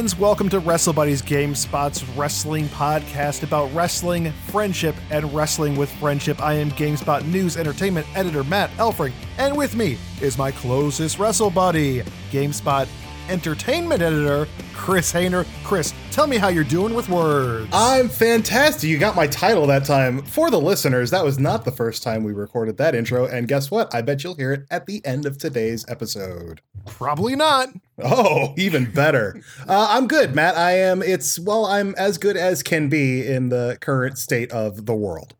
friends. Welcome to Wrestle Buddies GameSpot's wrestling podcast about wrestling, friendship, and wrestling with friendship. I am GameSpot news entertainment editor Matt Elfring, and with me is my closest wrestle buddy, GameSpot entertainment editor Chris Hayner. Chris, tell me how you're doing with words. I'm fantastic. You got my title that time. For the listeners, that was not the first time we recorded that intro. And guess what? I bet you'll hear it at the end of today's episode. Probably not. Oh, even better. uh, I'm good, Matt. I am. It's, well, I'm as good as can be in the current state of the world.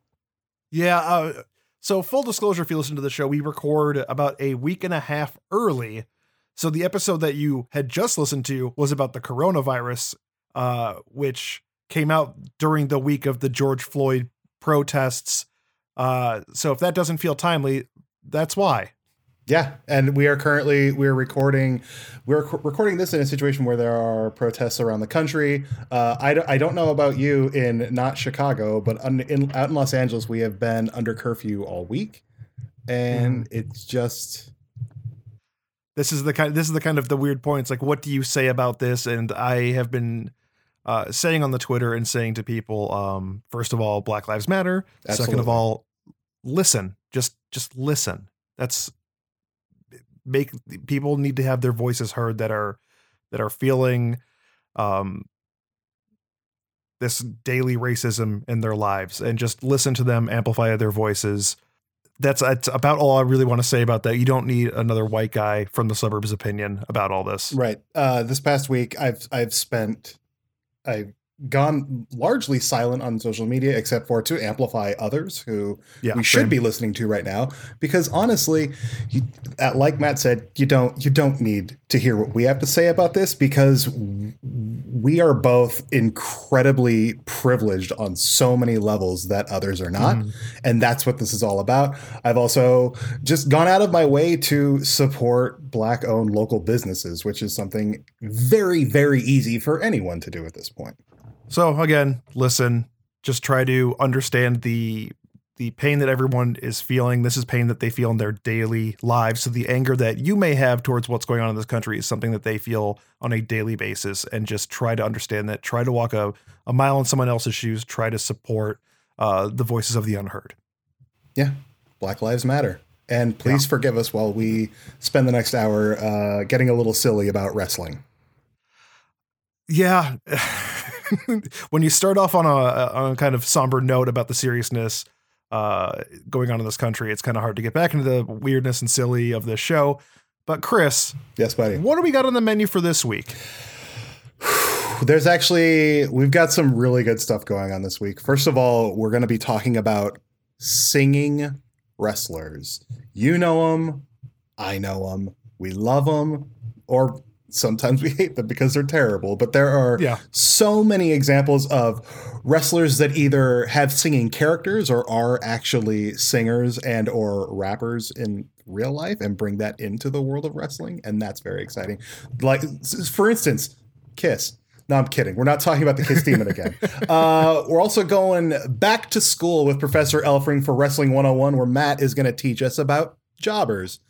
Yeah. Uh, so, full disclosure, if you listen to the show, we record about a week and a half early so the episode that you had just listened to was about the coronavirus, uh, which came out during the week of the George Floyd protests. Uh, so if that doesn't feel timely, that's why. Yeah, and we are currently we're recording we're recording this in a situation where there are protests around the country. Uh, I don't don't know about you in not Chicago, but un, in, out in Los Angeles we have been under curfew all week, and mm. it's just this is the kind this is the kind of the weird points like what do you say about this? And i have been uh, saying on the twitter and saying to people um, first of all black lives matter. Absolutely. second of all listen just just listen. That's make people need to have their voices heard that are that are feeling um this daily racism in their lives. And just listen to them amplify their voices that's, that's about all I really want to say about that. You don't need another white guy from the suburbs opinion about all this. Right. Uh, this past week, I've I've spent I gone largely silent on social media except for to amplify others who yeah, we should same. be listening to right now because honestly you, like matt said you don't you don't need to hear what we have to say about this because we are both incredibly privileged on so many levels that others are not mm. and that's what this is all about i've also just gone out of my way to support black owned local businesses which is something very very easy for anyone to do at this point so again, listen, just try to understand the the pain that everyone is feeling. This is pain that they feel in their daily lives. So the anger that you may have towards what's going on in this country is something that they feel on a daily basis. And just try to understand that. Try to walk a, a mile in someone else's shoes. Try to support uh, the voices of the unheard. Yeah, Black Lives Matter. And please yeah. forgive us while we spend the next hour uh, getting a little silly about wrestling. Yeah. when you start off on a, on a kind of somber note about the seriousness uh, going on in this country, it's kind of hard to get back into the weirdness and silly of this show. But Chris, yes, buddy, what do we got on the menu for this week? There's actually we've got some really good stuff going on this week. First of all, we're going to be talking about singing wrestlers. You know them, I know them, we love them, or sometimes we hate them because they're terrible but there are yeah. so many examples of wrestlers that either have singing characters or are actually singers and or rappers in real life and bring that into the world of wrestling and that's very exciting like for instance kiss no, I'm kidding. We're not talking about the Kiss Demon again. Uh, we're also going back to school with Professor Elfring for Wrestling 101, where Matt is going to teach us about jobbers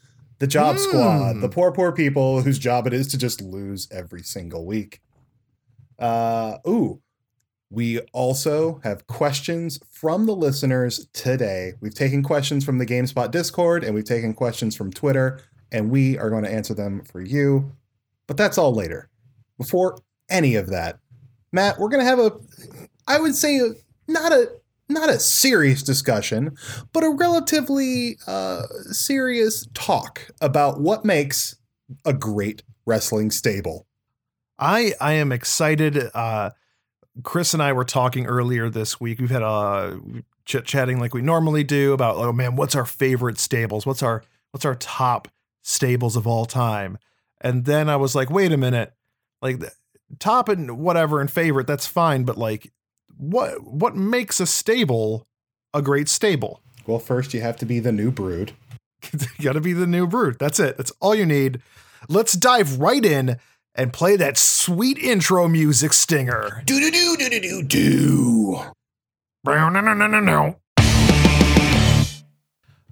the job mm. squad, the hmm. poor, poor people whose job it is to just lose every single week. Uh, ooh, we also have questions from the listeners today. We've taken questions from the GameSpot Discord and we've taken questions from Twitter, and we are going to answer them for you. But that's all later. Before any of that, Matt, we're going to have a, I would say, not a not a serious discussion, but a relatively uh, serious talk about what makes a great wrestling stable. I I am excited. Uh, Chris and I were talking earlier this week. We've had a uh, chit chatting like we normally do about oh man, what's our favorite stables? What's our what's our top stables of all time? And then I was like, wait a minute, like top and whatever and favorite, that's fine, but like what what makes a stable a great stable? Well, first you have to be the new brood. you got to be the new brood. That's it. That's all you need. Let's dive right in and play that sweet intro music stinger. Do do do do do do do. No no no no no.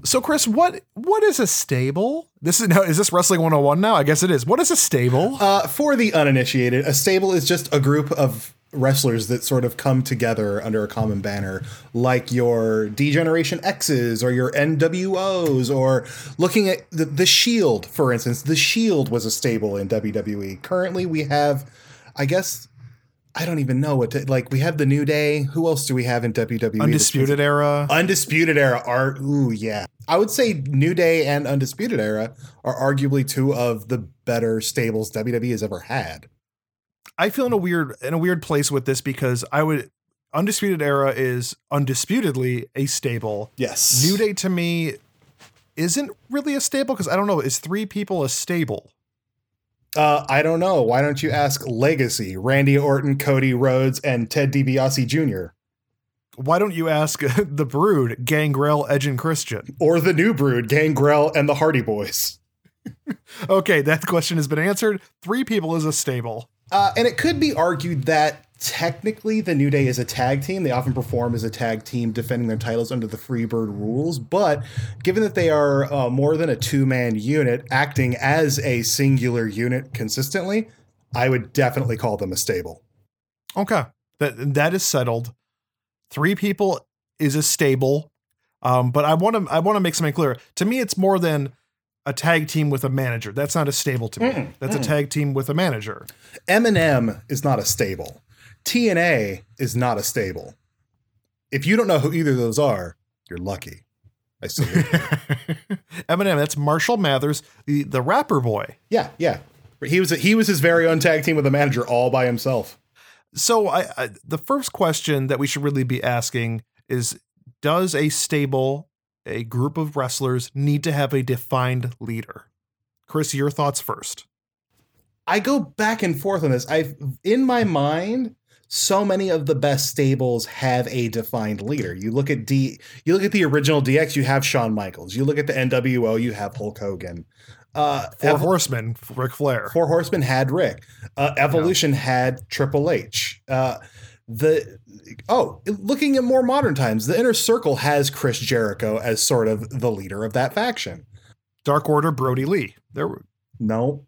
So Chris, what what is a stable? This is now is this wrestling 101 now? I guess it is. What is a stable? Uh, for the uninitiated, a stable is just a group of wrestlers that sort of come together under a common banner, like your D Generation X's or your NWOs, or looking at the, the Shield, for instance. The Shield was a stable in WWE. Currently, we have, I guess, I don't even know what to like. We have the New Day. Who else do we have in WWE? Undisputed Era. Undisputed Era are ooh yeah. I would say New Day and Undisputed Era are arguably two of the better stables WWE has ever had. I feel in a weird in a weird place with this because I would Undisputed Era is undisputedly a stable. Yes. New Day to me isn't really a stable because I don't know, is three people a stable? Uh, I don't know. Why don't you ask Legacy, Randy Orton, Cody Rhodes, and Ted DiBiase Jr. Why don't you ask the Brood, Gangrel, Edge, and Christian? Or the new Brood, Gangrel, and the Hardy Boys. okay, that question has been answered. Three people is a stable. Uh, and it could be argued that technically the New Day is a tag team. They often perform as a tag team defending their titles under the Freebird rules. But given that they are uh, more than a two man unit acting as a singular unit consistently, I would definitely call them a stable. Okay. That that is settled. Three people is a stable. Um, but I want to I want to make something clear. To me, it's more than a tag team with a manager. That's not a stable to me. Mm, That's mm. a tag team with a manager. M&M is not a stable. TNA is not a stable. If you don't know who either of those are, you're lucky. I salute Eminem, that's Marshall Mathers, the, the rapper boy. Yeah, yeah. He was he was his very own tag team with a manager all by himself. So I, I the first question that we should really be asking is does a stable a group of wrestlers need to have a defined leader. Chris, your thoughts first. I go back and forth on this. I've in my mind, so many of the best stables have a defined leader. You look at D, you look at the original DX, you have Shawn Michaels. You look at the NWO, you have Hulk Hogan. Uh, Four Ev- Horsemen, Ric Flair. Four Horsemen had Rick. Uh, Evolution yeah. had Triple H. Uh, the oh, looking at more modern times, the inner circle has Chris Jericho as sort of the leader of that faction. Dark Order, Brodie Lee. There. were No,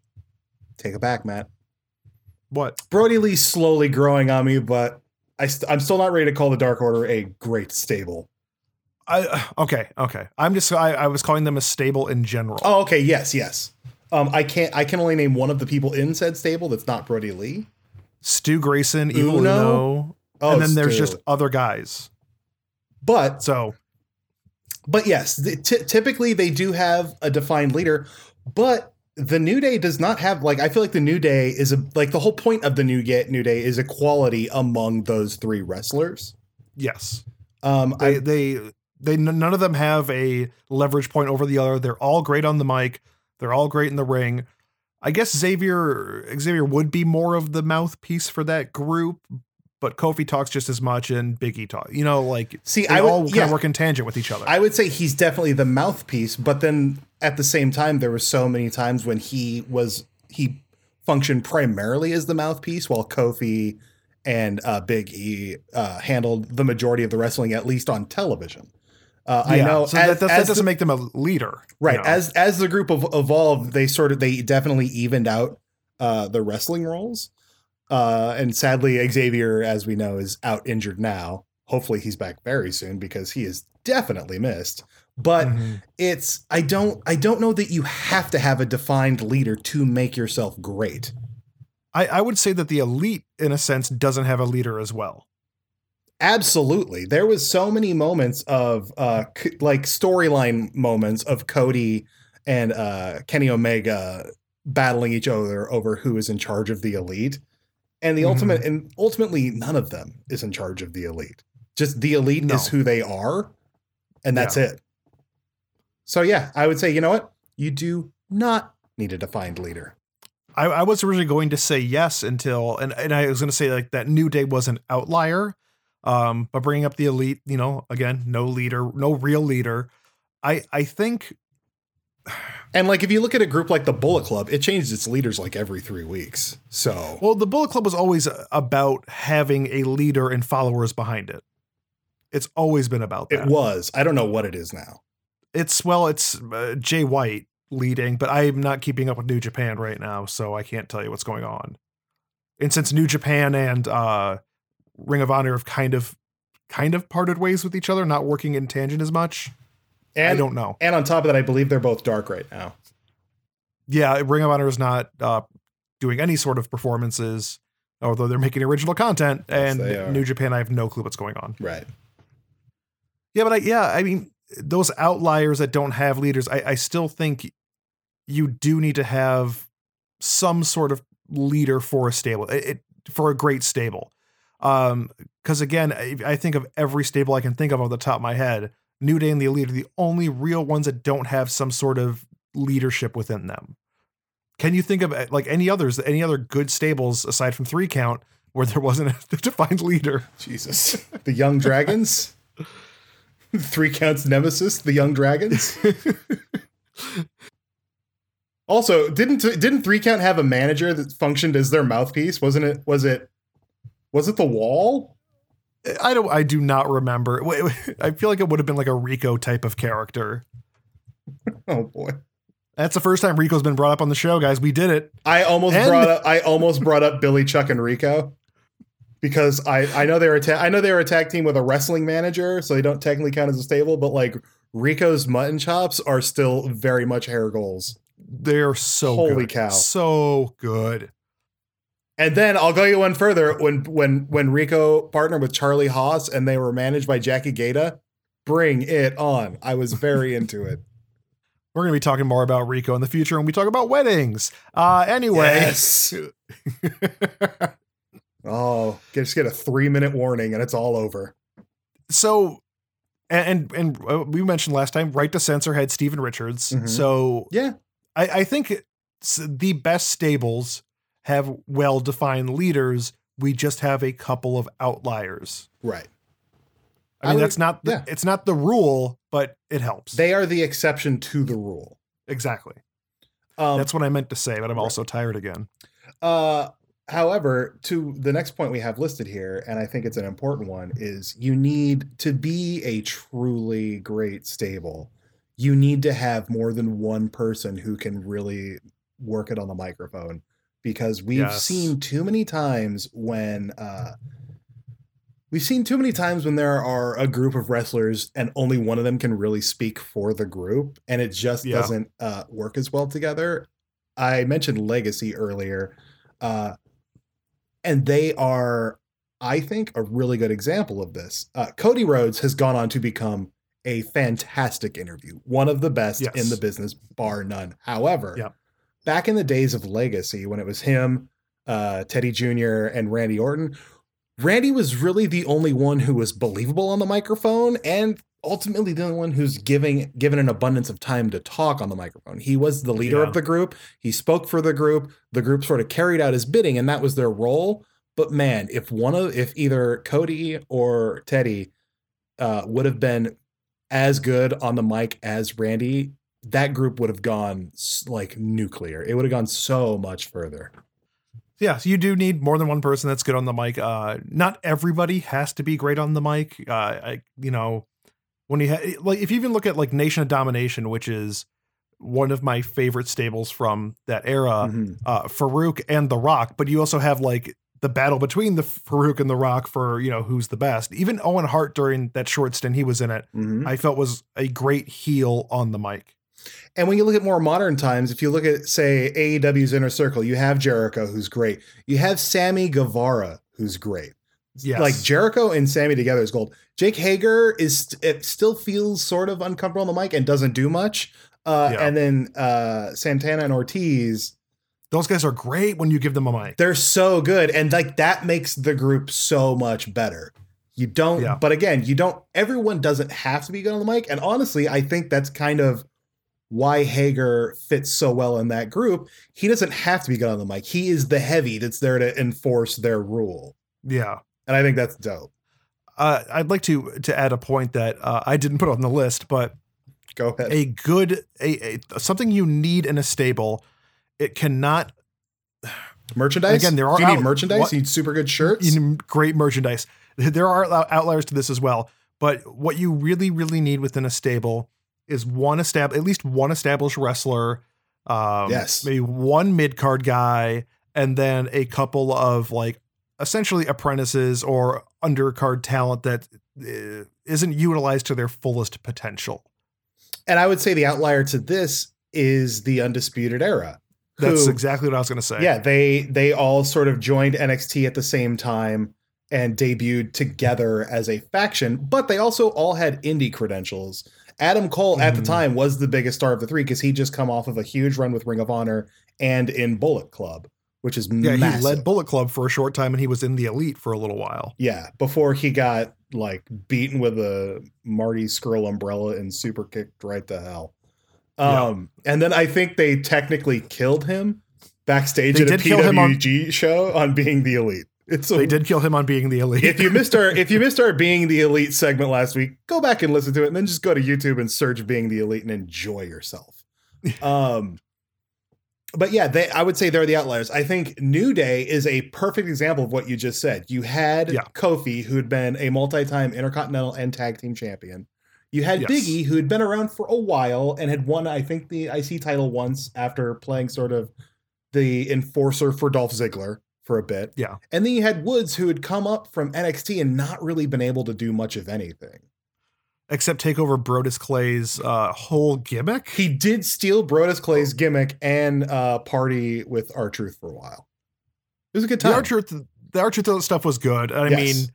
take it back, Matt. What? Brodie Lee's slowly growing on me, but I st- I'm still not ready to call the Dark Order a great stable. I okay, okay. I'm just I, I was calling them a stable in general. Oh, okay. Yes, yes. Um, I can't. I can only name one of the people in said stable that's not Brodie Lee. Stu Grayson, Evil Uno, Uno oh, and then there's just other guys. But so, but yes, the, t- typically they do have a defined leader, but the New Day does not have like I feel like the New Day is a like the whole point of the New Get New Day is equality among those three wrestlers. Yes. Um they, I, they they none of them have a leverage point over the other. They're all great on the mic. They're all great in the ring. I guess Xavier Xavier would be more of the mouthpiece for that group, but Kofi talks just as much and Biggie talk. You know, like see, I would, all kind yeah, of work in tangent with each other. I would say he's definitely the mouthpiece, but then at the same time, there were so many times when he was he functioned primarily as the mouthpiece, while Kofi and uh, Big E uh, handled the majority of the wrestling, at least on television. Uh, yeah, I know so as, that, that doesn't the, make them a leader, right? You know? As as the group of, evolved, they sort of they definitely evened out uh, the wrestling roles. Uh, and sadly, Xavier, as we know, is out injured now. Hopefully, he's back very soon because he is definitely missed. But mm-hmm. it's I don't I don't know that you have to have a defined leader to make yourself great. I, I would say that the elite, in a sense, doesn't have a leader as well. Absolutely. There was so many moments of uh c- like storyline moments of Cody and uh Kenny Omega battling each other over who is in charge of the elite. And the mm-hmm. ultimate and ultimately none of them is in charge of the elite. Just the elite no. is who they are and that's yeah. it. So yeah, I would say, you know what? You do not need a defined leader. I, I was originally going to say yes until and, and I was going to say like that New Day was an outlier um, but bringing up the elite, you know, again, no leader, no real leader. I I think and like if you look at a group like the Bullet Club, it changes its leaders like every 3 weeks. So Well, the Bullet Club was always about having a leader and followers behind it. It's always been about that. It was. I don't know what it is now. It's well, it's uh, Jay White leading, but I'm not keeping up with New Japan right now, so I can't tell you what's going on. And since New Japan and uh, Ring of Honor have kind of kind of parted ways with each other, not working in tangent as much, And I don't know. And on top of that, I believe they're both dark right now. Yeah, Ring of Honor is not uh, doing any sort of performances, although they're making original content. Yes, and. New Japan, I have no clue what's going on. Right. Yeah, but I yeah, I mean those outliers that don't have leaders, I, I still think you do need to have some sort of leader for a stable, it, it- for a great stable. Um, because again, I, think of every stable I can think of off the top of my head. New Day and the Elite are the only real ones that don't have some sort of leadership within them. Can you think of uh, like any others, any other good stables aside from three count where there wasn't a defined leader? Jesus. the Young Dragons. Three counts nemesis, the Young Dragons. also, didn't didn't three count have a manager that functioned as their mouthpiece? Wasn't it? Was it? Was it the wall? I don't. I do not remember. I feel like it would have been like a Rico type of character. Oh boy. That's the first time Rico's been brought up on the show, guys. We did it. I almost And- brought up I almost brought up Billy Chuck and Rico because I I know they were a ta- I know they were a tag team with a wrestling manager, so they don't technically count as a stable, but like Rico's mutton chops are still very much hair goals. They're so Holy good. cow. so good. And then I'll go you one further when when when Rico partnered with Charlie Haas and they were managed by Jackie Gayda. Bring it on! I was very into it. We're gonna be talking more about Rico in the future when we talk about weddings. Uh, anyway, Yes. Oh, just get a three minute warning and it's all over. so and and, and uh, we mentioned last time, right to censor had Steven Richards. Mhm. So Yeah, I, I think the best stables have well defined leaders. We just have a couple of outliers. right. I I mean, would- that's not the, yeah. it's not the rule, but it helps. They are the exception to the rule. exactly. Um, That's what I meant to say, but I'm right. also tired again. Uh, however, to the next point we have listed here, and I think it's an important one, is you need to be a truly great stable. You need to have more than one person who can really work it on the microphone because we've Yes. seen too many times when uh, we've seen too many times when there are a group of wrestlers and only one of them can really speak for the group and it just Yeah. doesn't uh, work as well together i mentioned legacy earlier uh, and they are i think a really good example of this uh, cody rhodes has gone on to become a fantastic interview one of the best Yes. in the business bar none however Yep. Back in the days of legacy when it was him uh, teddy jr and randy orton Randy was really the only one who was believable on the microphone and ultimately the only one who's giving given an abundance of time to talk on the microphone. He was the leader Yeah. of the group. He spoke for the group. The group sort of carried out his bidding and that was their role. But man, if one of if either Cody or Teddy uh, would have been as good on the mic as Randy, that group would have gone like nuclear. It would have gone so much further. Yeah, so you do need more than one person that's good on the mic. Uh, not everybody has to be great on the mic. Uh, I, you know, when you ha- like, if you even look at like Nation of Domination, which is one of my favorite stables from that era, Mhm. uh, Faarooq and The Rock, but you also have like the battle between the Faarooq and The Rock for you know who's the best. Even Owen Hart during that short stint he was in it, Mhm. I felt was a great heel on the mic. And when you look at more modern times, if you look at, say, AEW's Inner Circle, you have Jericho, who's great. You have Sammy Guevara, who's great. Yes. Like Jericho and Sammy together is gold. Jake Hager is it still feels sort of uncomfortable on the mic and doesn't do much. Uh, Yeah. And then uh, Santana and Ortiz, Those guys are great when you give them a mic. they're so good, and like that makes the group so much better. You don't, Yeah. but again, you don't. Everyone doesn't have to be good on the mic, and honestly, I think that's kind of why Hager fits so well in that group. He doesn't have to be good on the mic. He is the heavy that's there to enforce their rule, Yeah. and I think that's dope. Uh, I'd like to to add a point that uh, I didn't put on the list, but Go ahead. a good a, a something you need in a stable. It cannot merchandise again, there are Do you need out- merchandise. what- You need super good shirts. you need great merchandise. There are outliers to this as well, but what you really really need within a stable is one estab- at least one established wrestler. Um, Yes. maybe one mid card guy, and then a couple of like essentially apprentices or undercard talent that uh, isn't utilized to their fullest potential. And I would say the outlier to this is the Undisputed Era. That's who- exactly what I was going to say. Yeah, they they all sort of joined NXT at the same time and debuted together as a faction, but they also all had indie credentials. Adam Cole at the Mhm. time was the biggest star of the three because he just come off of a huge run with Ring of Honor and in Bullet Club, which is yeah. massive. He led Bullet Club for a short time, and he was in the Elite for a little while. Yeah, before he got like beaten with a Marty Scurll umbrella and super kicked right to hell. Yeah. Um, and then I think they technically killed him backstage They at a him on- PWG show on being the elite. It's a, They did kill him on being the Elite. if you missed our if you missed our being the elite segment last week, go back and listen to it, and then just go to YouTube and search being the elite and enjoy yourself. Um, but yeah, they I would say they're the outliers. I think New Day is a perfect example of what you just said. You had Yeah. Kofi, who had been a multi-time Intercontinental and Tag Team Champion. You had Yes. Biggie, who had been around for a while and had won, I think, the IC title once after playing sort of the enforcer for Dolph Ziggler for a bit. Yeah. And then you had Woods, who had come up from NXT and not really been able to do much of anything. except take over Brodus Clay's uh, whole gimmick. He did steal Brodus Clay's gimmick and uh, party with R Truth for a while. It was a good the time. Archer, the Archer stuff was good. I Yes. mean,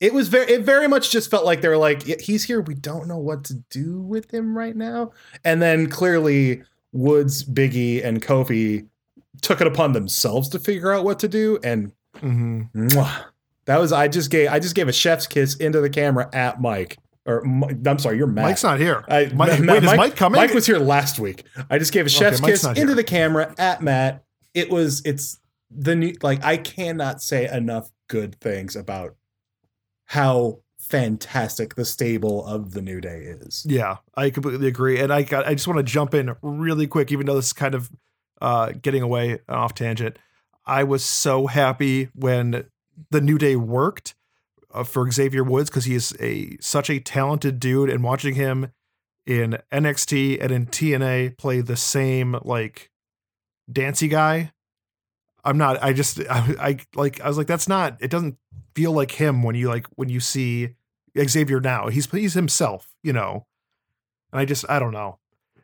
it was very it very much just felt like they were like he's here we don't know what to do with him right now and then clearly woods biggie and kofi took it upon themselves to figure out what to do and mhm. mwah, that was i just gave i just gave a chef's kiss into the camera at mike or i'm sorry you're Matt. Mike's not here. I, Mike, Ma- wait, is Mike, Mike coming? Mike was here last week. I just gave a chef's Mike's kiss into here. the camera at Matt. It was it's the new like I cannot say enough good things about how fantastic the stable of the New Day is. Yeah, I completely agree. And I got I just want to jump in really quick, even though this is kind of uh getting away off tangent. I was so happy when the New Day worked uh, for Xavier Woods because he is a such a talented dude, and watching him in NXT and in TNA play the same like dancy guy. I'm not. I just I, I like. I was like, that's not. It doesn't feel like him when you like when you see Xavier now. He's he's himself, you know. And I just I don't know.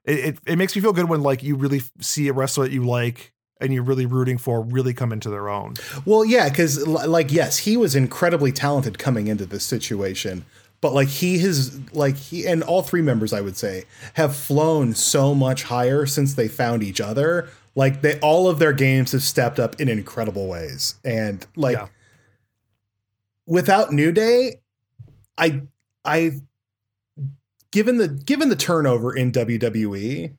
It, it it makes me feel good when like you really see a wrestler that you like and you're really rooting for really come into their own. Well, yeah, because like yes, he was incredibly talented coming into this situation, but like he has like he and all three members, I would say, have flown so much higher since they found each other. Like they all of their games have stepped up in incredible ways, and like Yeah. without New Day, I I given the given the turnover in WWE,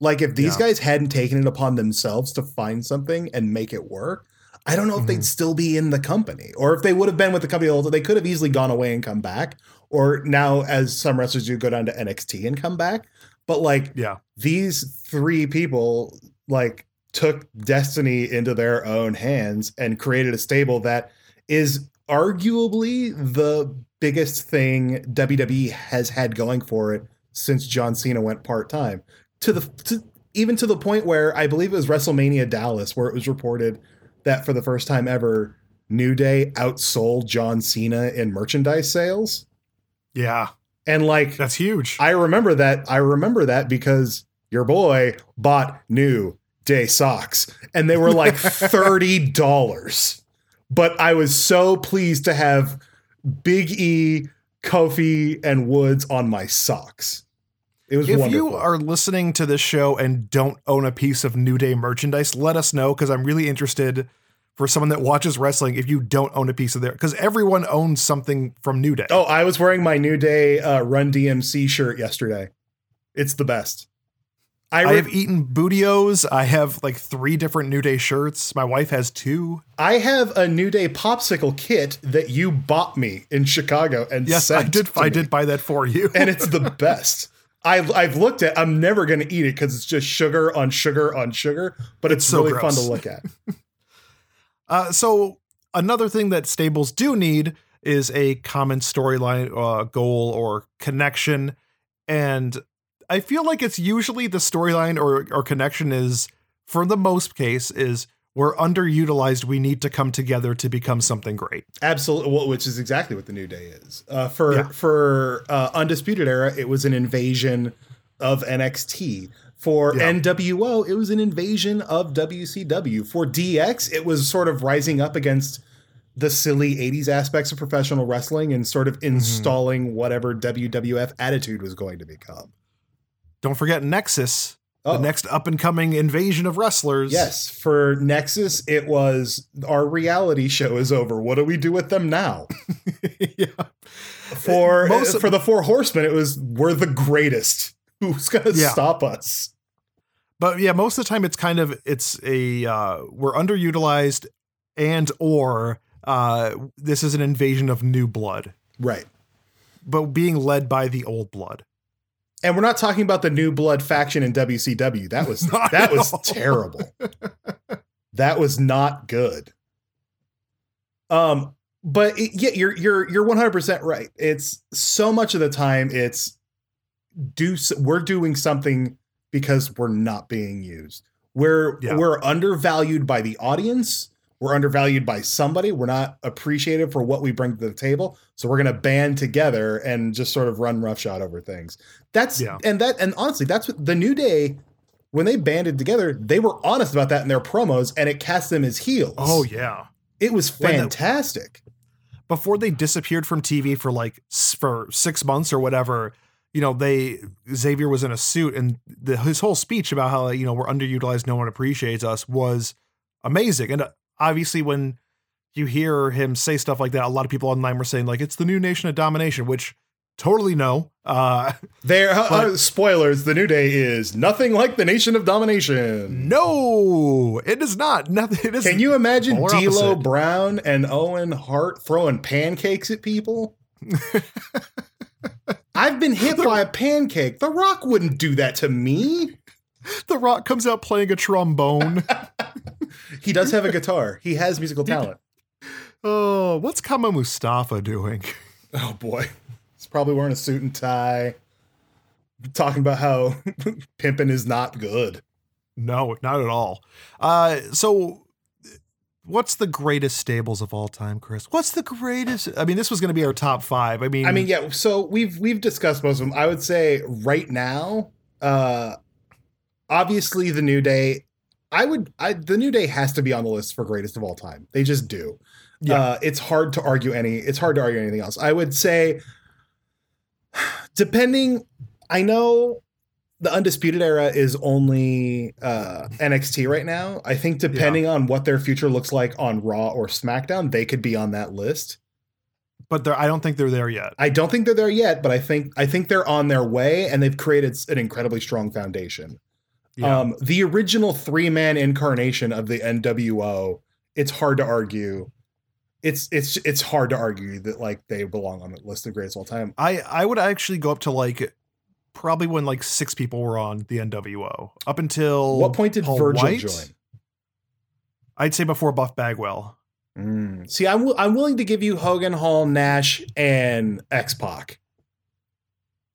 like if these Yeah. guys hadn't taken it upon themselves to find something and make it work, I don't know if they'd Mhm. still be in the company or if they would have been with the company. Also, they could have easily gone away and come back, or now as some wrestlers do, go down to NXT and come back. But like Yeah. these three people like took destiny into their own hands and created a stable that is arguably the biggest thing WWE has had going for it since John Cena went part-time to the to, even to the point where I believe it was WrestleMania Dallas where it was reported that for the first time ever New Day outsold John Cena in merchandise sales Yeah. and like That's huge. I remember that. I remember that because your boy bought new day socks and they were like $30. But I was so pleased to have Big E, Kofi, and Woods on my socks. It was if wonderful. you are listening to this show and don't own a piece of New Day merchandise, let us know because I'm really interested for someone that watches wrestling if you don't own a piece of there because everyone owns something from New Day. oh, I was wearing my New Day uh, Run DMC shirt yesterday. It's the best. I, I have eaten Booty-O's. I have like three different New Day shirts. My wife has two. I have a New Day popsicle kit that you bought me in Chicago and Yes, I did. I me. did buy that for you. and it's the best. I've I've looked at. I'm never going to eat it because it's just sugar on sugar on sugar. But it's, It's so really fun to look at. Uh, so another thing that stables do need is a common storyline, uh, goal, or connection. And I feel like it's usually the storyline or or connection is for the most case is we're underutilized. We need to come together to become something great. Absolutely, well, which is exactly what the New Day is. Uh, for Yeah. for uh, Undisputed Era, it was an invasion of NXT. For Yeah. NWO, it was an invasion of WCW. For DX, it was sort of rising up against the silly 80s aspects of professional wrestling and sort Mm-hmm. of installing whatever WWF attitude was going to become. Don't forget Nexus, Oh. the next up and coming invasion of wrestlers. Yes, for Nexus, it was our reality show is over. What do we do with them now? yeah. For Most of- for the Four Horsemen, it was we're the greatest. Who's gonna Yeah. stop us? But yeah, most of the time it's kind of it's a uh, we're underutilized and or uh, this is an invasion of new blood, Right. but being led by the old blood. And we're not talking about the new blood faction in WCW. That was Not that was all. terrible. that was not good. Um, but it, yeah, you're you're you're 100 percent right. It's so much of the time it's do we're doing something because we're not being used. We're Yeah. we're undervalued by the audience. We're undervalued by somebody. We're not appreciated for what we bring to the table. So we're gonna band together and just sort of run roughshod over things. That's Yeah. and that and honestly, that's what the New Day when they banded together, they were honest about that in their promos, and it cast them as heels. Oh yeah. it was fantastic. Before they disappeared from TV for like for six months or whatever, you know, they Xavier was in a suit and the, his whole speech about how you know we're underutilized, no one appreciates us was amazing. And uh, obviously, when you hear him say stuff like that, a lot of people online were saying like it's the new nation of domination, which totally no. Uh, There, uh, uh, spoilers: the New Day is nothing like the Nation of Domination. no, it is not. Nothing. It is. Can you imagine D'Lo opposite. Brown and Owen Hart throwing pancakes at people? I've been hit by a pancake. The Rock wouldn't do that to me. The Rock comes out playing a trombone. He does have a guitar. He has musical talent. oh, what's Kama Mustafa doing? Oh boy. He's probably wearing a suit and tie. Talking about how pimping is not good. No, not at all. Uh, so what's the greatest stables of all time, Chris? What's the greatest? I mean, this was going to be our top five. I mean, I mean, yeah, so we've we've discussed most of them. I would say right now, uh obviously the New Day, I would I the New Day has to be on the list for greatest of all time. They just do. Yeah. Uh it's hard to argue any it's hard to argue anything else. I would say depending I know the undisputed era is only uh NXT right now. I think depending on what their future looks like on Raw or SmackDown, they could be on that list. but I don't think they're there yet. I don't think they're there yet, but I think I think they're on their way, and they've created an incredibly strong foundation. Yeah. Um, the original three man incarnation of the NWO, it's hard to argue. It's it's it's hard to argue that like they belong on the list of greatest of all time. I I would actually go up to like probably when like six people were on the NWO up until what point did Paul Virgil White? join? I'd say before Buff Bagwell. Mm. See, I'm wi- I'm willing to give you Hogan, Hall, Nash, and X Pac.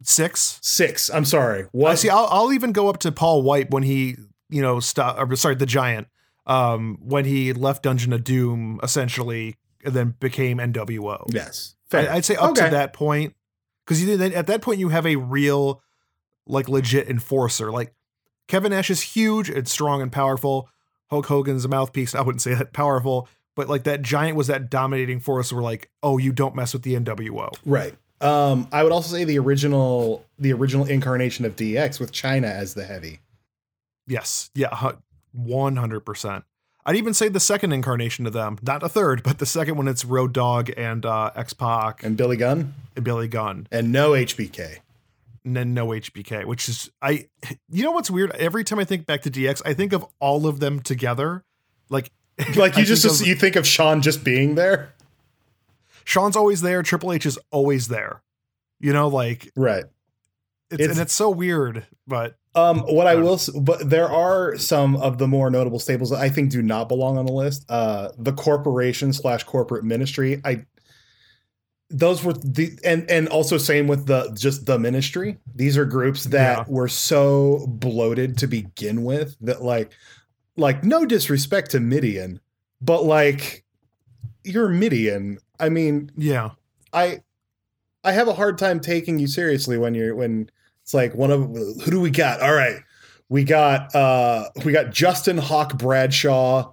Six. Six. I'm sorry. I What? see. I'll, I'll even go up to Paul White when he, you know, stop. Or sorry, the Giant. Um, when he left Dungeon of Doom, essentially, and then became NWO. yes. I, Fair. I'd say up Okay. to that point, because you then at that point you have a real, like, legit enforcer. Like Kevin Nash is huge and strong and powerful. Hulk Hogan's a mouthpiece. I wouldn't say that powerful, but like that Giant was that dominating force. Where like, oh, you don't mess with the NWO. Right. Um, I would also say the original the original incarnation of DX with Chyna as the heavy. Yes. Yeah. One hundred percent. I'd even say the second incarnation of them, not the third, but the second one. It's Road Dog and uh, X Pac And Billy Gunn and Billy Gunn, and no HBK. and then no HBK, which is I. You know what's weird? Every time I think back to DX, I think of all of them together. Like, Like I you just think of- you think of Shawn just being there? Shawn's always there. Triple H is always there. You know, like Right. it's, It's- and it's so weird, but Um, what I will, but there are some of the more notable staples that I think do not belong on the list. Uh, the corporation slash corporate ministry. I those were the and and also same with the just the ministry these are groups that Yeah. were so bloated to begin with that like like no disrespect to Mideon but like you're Mideon i mean Yeah. i i have a hard time taking you seriously when you're when it's like one of who do we got all right we got uh we got justin hawk bradshaw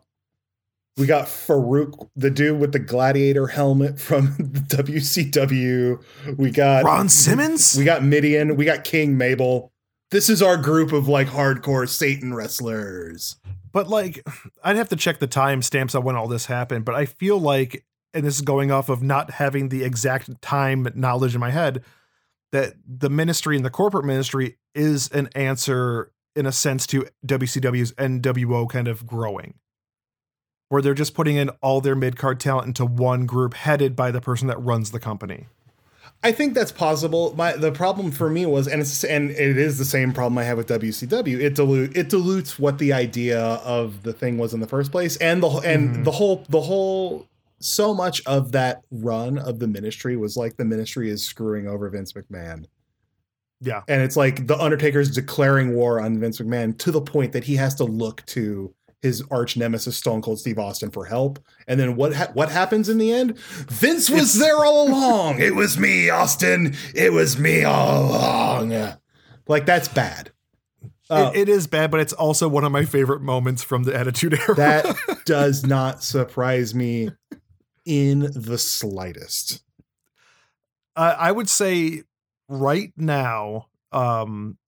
we got Faarooq, the dude with the gladiator helmet from WCW. We got Ron Simmons? We got Mideon. We got King Mabel. This is our group of like hardcore Satan wrestlers. But like, I'd have to check the timestamps on when all this happened. But I feel like, and this is going off of not having the exact time knowledge in my head, that the ministry and the corporate ministry is an answer in a sense to WCW's NWO kind of growing. Where they're just putting in all their mid card talent into one group headed by the person that runs the company. I think that's possible. My the problem for me was, and it's and it is the same problem I have with WCW. It dilute it dilutes what the idea of the thing was in the first place, and the and Mhm. the whole the whole so much of that run of the ministry was like the ministry is screwing over Vince McMahon. Yeah. And it's like the Undertaker's declaring war on Vince McMahon to the point that he has to look to his arch nemesis Stone Cold Steve Austin for help. And then what ha- what happens in the end? Vince was there all along. It was me, Austin. It was me all along. Like that's bad. Uh, it, it is bad, but it's also one of my favorite moments from the Attitude Era. that does not surprise me in the slightest. uh, I would say right now, um,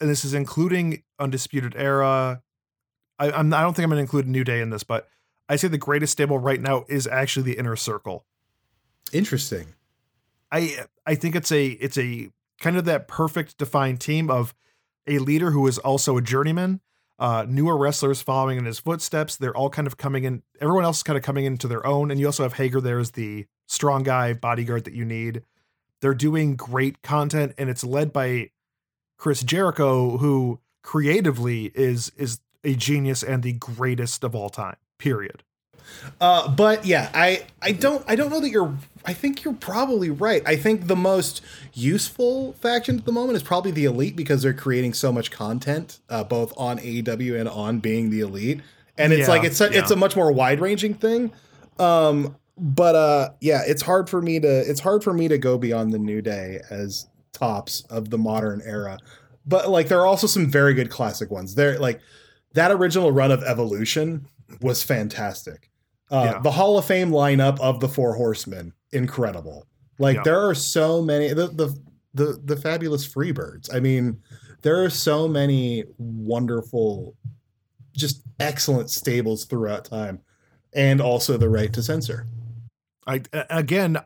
and this is including Undisputed Era. I, I'm, I don't think I'm going to include New Day in this, but I say the greatest stable right now is actually the Inner Circle. Interesting. I I think it's a it's a kind of that perfect defined team of a leader who is also a journeyman, uh, newer wrestlers following in his footsteps. They're all kind of coming in. Everyone else is kind of coming into their own, and you also have Hager there as the strong guy bodyguard that you need. They're doing great content, and it's led by Chris Jericho, who creatively is is a genius and the greatest of all time. Period. Uh, but yeah, I I don't I don't know that you're. I think you're probably right. I think the most useful faction at the moment is probably the elite because they're creating so much content, uh, both on AEW and on being the elite. And it's Yeah, like it's a, it's a much more wide ranging thing. Um, but uh, yeah, it's hard for me to it's hard for me to go beyond the New Day as tops of the modern era. But like there are also some very good classic ones. There like that original run of Evolution was fantastic. Uh, Yeah. The Hall of Fame lineup of the Four Horsemen, incredible. Like Yeah. there are so many the the the the fabulous Freebirds. I mean, there are so many wonderful, just excellent stables throughout time, and also the right to censor. I again,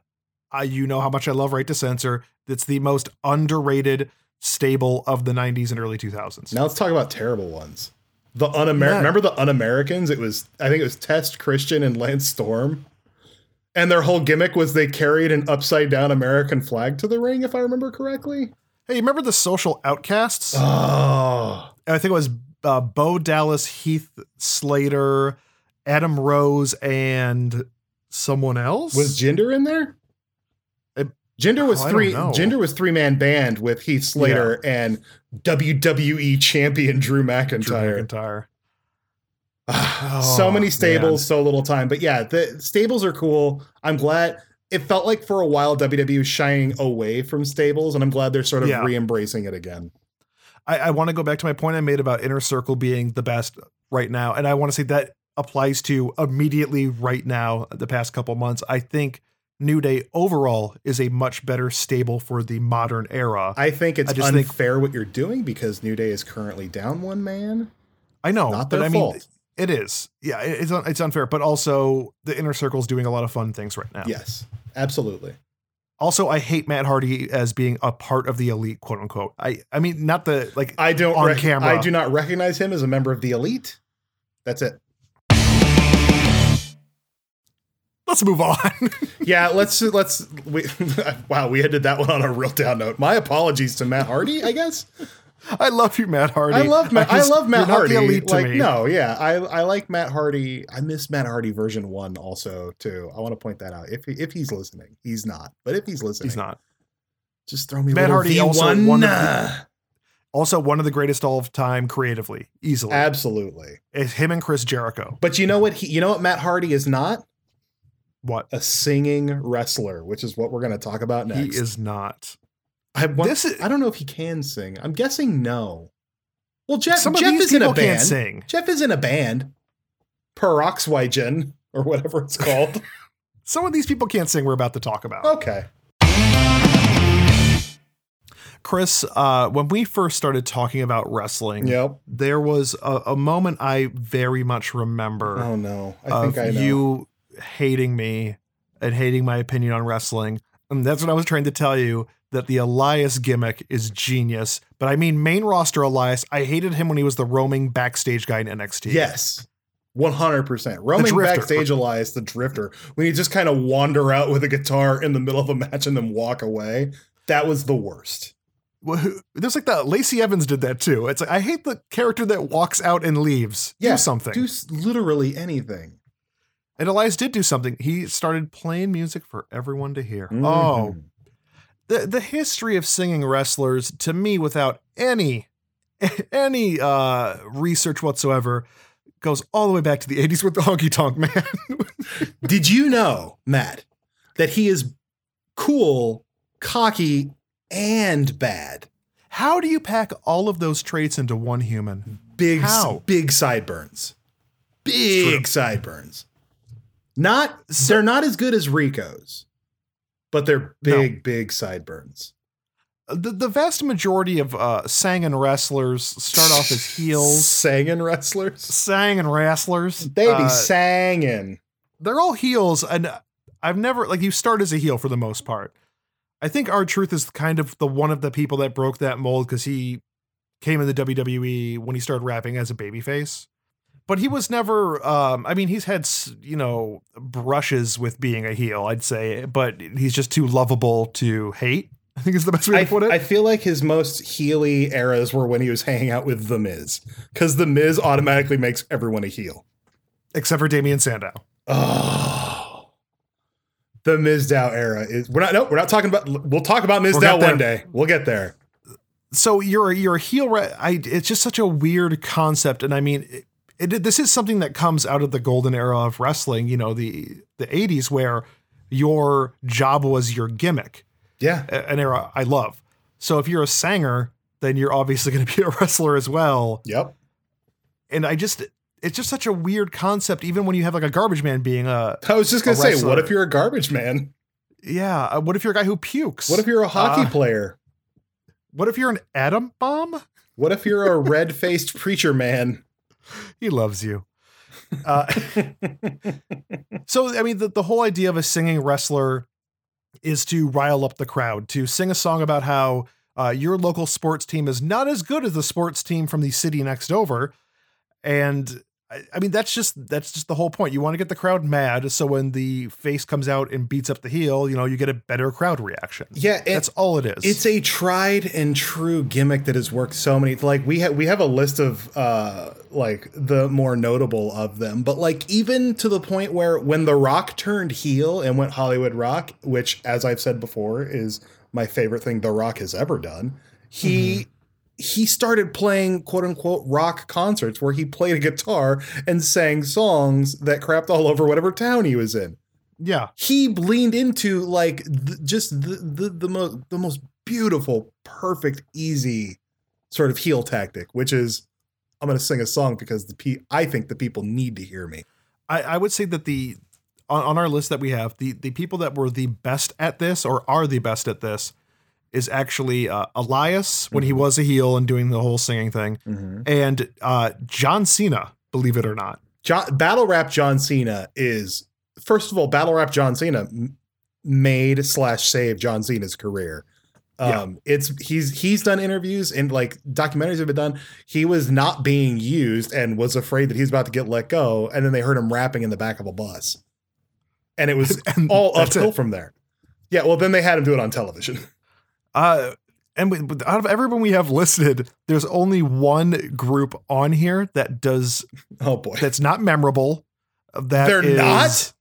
I you know how much I love Right to Censor. It's the most underrated stable of the 90s and early 2000s. Now let's talk about terrible ones. The un-Amer- Yeah. remember the un-Americans? It was I think it was Test Christian and Lance Storm. And their whole gimmick was they carried an upside down American flag to the ring, if I remember correctly. Hey, you remember the Social Outcasts? Oh, I think it was uh, Bo Dallas, Heath Slater, Adam Rose, and someone else. was Jinder in there? Jinder was Oh, three. Jinder was three man band with Heath Slater and WWE champion Drew Drew McIntyre. McIntyre. so Oh, many man. stables, so little time. But yeah, the stables are cool. I'm glad. It felt like for a while WWE was shying away from stables, and I'm glad they're sort of Yeah. re-embracing it again. I, I want to go back to my point I made about Inner Circle being the best right now, and I want to say that applies to immediately right now. The past couple months, I think New Day overall is a much better stable for the modern era. I, think it's I just think- unfair what you're doing because New Day is currently down one man. I know, Not but their I mean, fault. it is. Yeah, it's it's unfair, but also the Inner Circle is doing a lot of fun things right now. Yes, absolutely. Also, I hate Matt Hardy as being a part of the elite, quote unquote. I I mean, not the like. I don't. On rec- camera. I do not recognize him as a member of the elite. That's it. Let's move on. Yeah, let's let's. We, wow, we ended that one on a real down note. My apologies to Matt Hardy. I guess. I love you, Matt Hardy. I love Matt. I, just- love Matt you're not Hardy. The elite to like me. no, yeah, I I like Matt Hardy. I miss Matt Hardy version one also too. I want to point that out. If if he's listening, he's not. But if he's listening, he's not. Just throw me Matt a little Hardy also V1. one of the- Also, one of the greatest all of time creatively, easily. Absolutely. It's him and Chris Jericho. But you know what? He, you know what Matt Hardy is not What a singing wrestler, which is what we're going to talk about next. he is not. I, want- This is- I don't know if he can sing. I'm guessing no. Well, Jeff, Some Jeff is in a band. sing. Jeff is in a band. Peroxygen or whatever it's called. Some of these people can't sing. We're about to talk about. okay. Chris, uh, when we first started talking about wrestling, Yep. there was a, a moment I very much remember Oh no. I think I know. you hating me and hating my opinion on wrestling. And that's what I was trying to tell you that the Elias gimmick is genius. But I mean, main roster Elias, I hated him when he was the roaming backstage guy in NXT. Yes. 100%. Roaming backstage Elias, the drifter, when you just kind of wander out with a guitar in the middle of a match and then walk away, that was the worst. Well, who- There's like that. Lacey Evans did that too. It's like, I hate the character that walks out and leaves. Yeah, do something. Do literally anything. And Elias did do something. He started playing music for everyone to hear. Mhm. Oh, the the history of singing wrestlers to me without any any uh research whatsoever goes all the way back to the 80s with the honky tonk man Did you know, Matt, that he is cool, cocky, and bad? how do you pack all of those traits into one human Big, How? big sideburns. Big sideburns. Not, they're not as good as Rico's, but they're No. big, big sideburns. the, the vast majority of uh sang and wrestlers start off as heels Singing wrestlers. sang and wrestlers They be uh, singing. they're all heels and i've never like you start as a heel for the most part i think R-Truth is kind of the one of the people that broke that mold because he came in the wwe when he started rapping as a babyface but he was never um i mean he's had you know brushes with being a heel i'd say but he's just too lovable to hate i think is the best way I, to put it I feel like his most heely eras were when he was hanging out with The Miz, because The Miz automatically makes everyone a heel. except for Damien Sandow Oh, the Mizdow era is. We're not. No, we're not talking about. We'll talk about Mizdow one day. We'll get there. so you're you're a heel. Re- I it's just such a weird concept, and I mean, it, this is something that comes out of the golden era of wrestling. You know, the the '80s where your job was your gimmick, Yeah, an era I love. So if you're a sanger, then you're obviously going to be a wrestler as well. Yep. And I just it's just such a weird concept, even when you have like a garbage man being a I was just gonna say, what if you're a garbage man? yeah. uh, What if you're a guy who pukes? What if you're a hockey Uh, player? what if you're an atom bomb? What if you're a red faced preacher man? He loves you. Uh, So, I mean, the, the whole idea of a singing wrestler is to rile up the crowd, to sing a song about how uh, your local sports team is not as good as the sports team from the city next over. And I, I mean, that's just that's just the whole point. You want to get the crowd mad, so when the face comes out and beats up the heel, you know, you get a better crowd reaction. Yeah, That's all it is. it's a tried and true gimmick that has worked so many. Like we have we have a list of uh like the more notable of them, but like even to the point where when The Rock turned heel and went Hollywood Rock, which as I've said before is my favorite thing The Rock has ever done, he he started playing quote unquote rock concerts where he played a guitar and sang songs that crapped all over whatever town he was in yeah. he leaned into like th- just the the the most the most beautiful, perfect, easy sort of heel tactic, which is I'm going to sing a song because the pe- I think the people need to hear me. I, I would say that the on, on our list that we have, the the people that were the best at this or are the best at this is actually uh, Elias when he Mhm. was a heel and doing the whole singing thing, and uh, John Cena, believe it or not. John, battle rap John Cena is first of all battle rap John Cena made slash saved John Cena's career. Yeah. Um, it's he's he's done interviews and like documentaries have been done. He was not being used and was afraid that he was about to get let go, and then they heard him rapping in the back of a bus, and it was all uphill it. from there. Yeah, well, then they had him do it on television. Uh, and we, out of everyone we have listed, there's only one group on here that does Oh boy. that's not memorable. That They're is- not?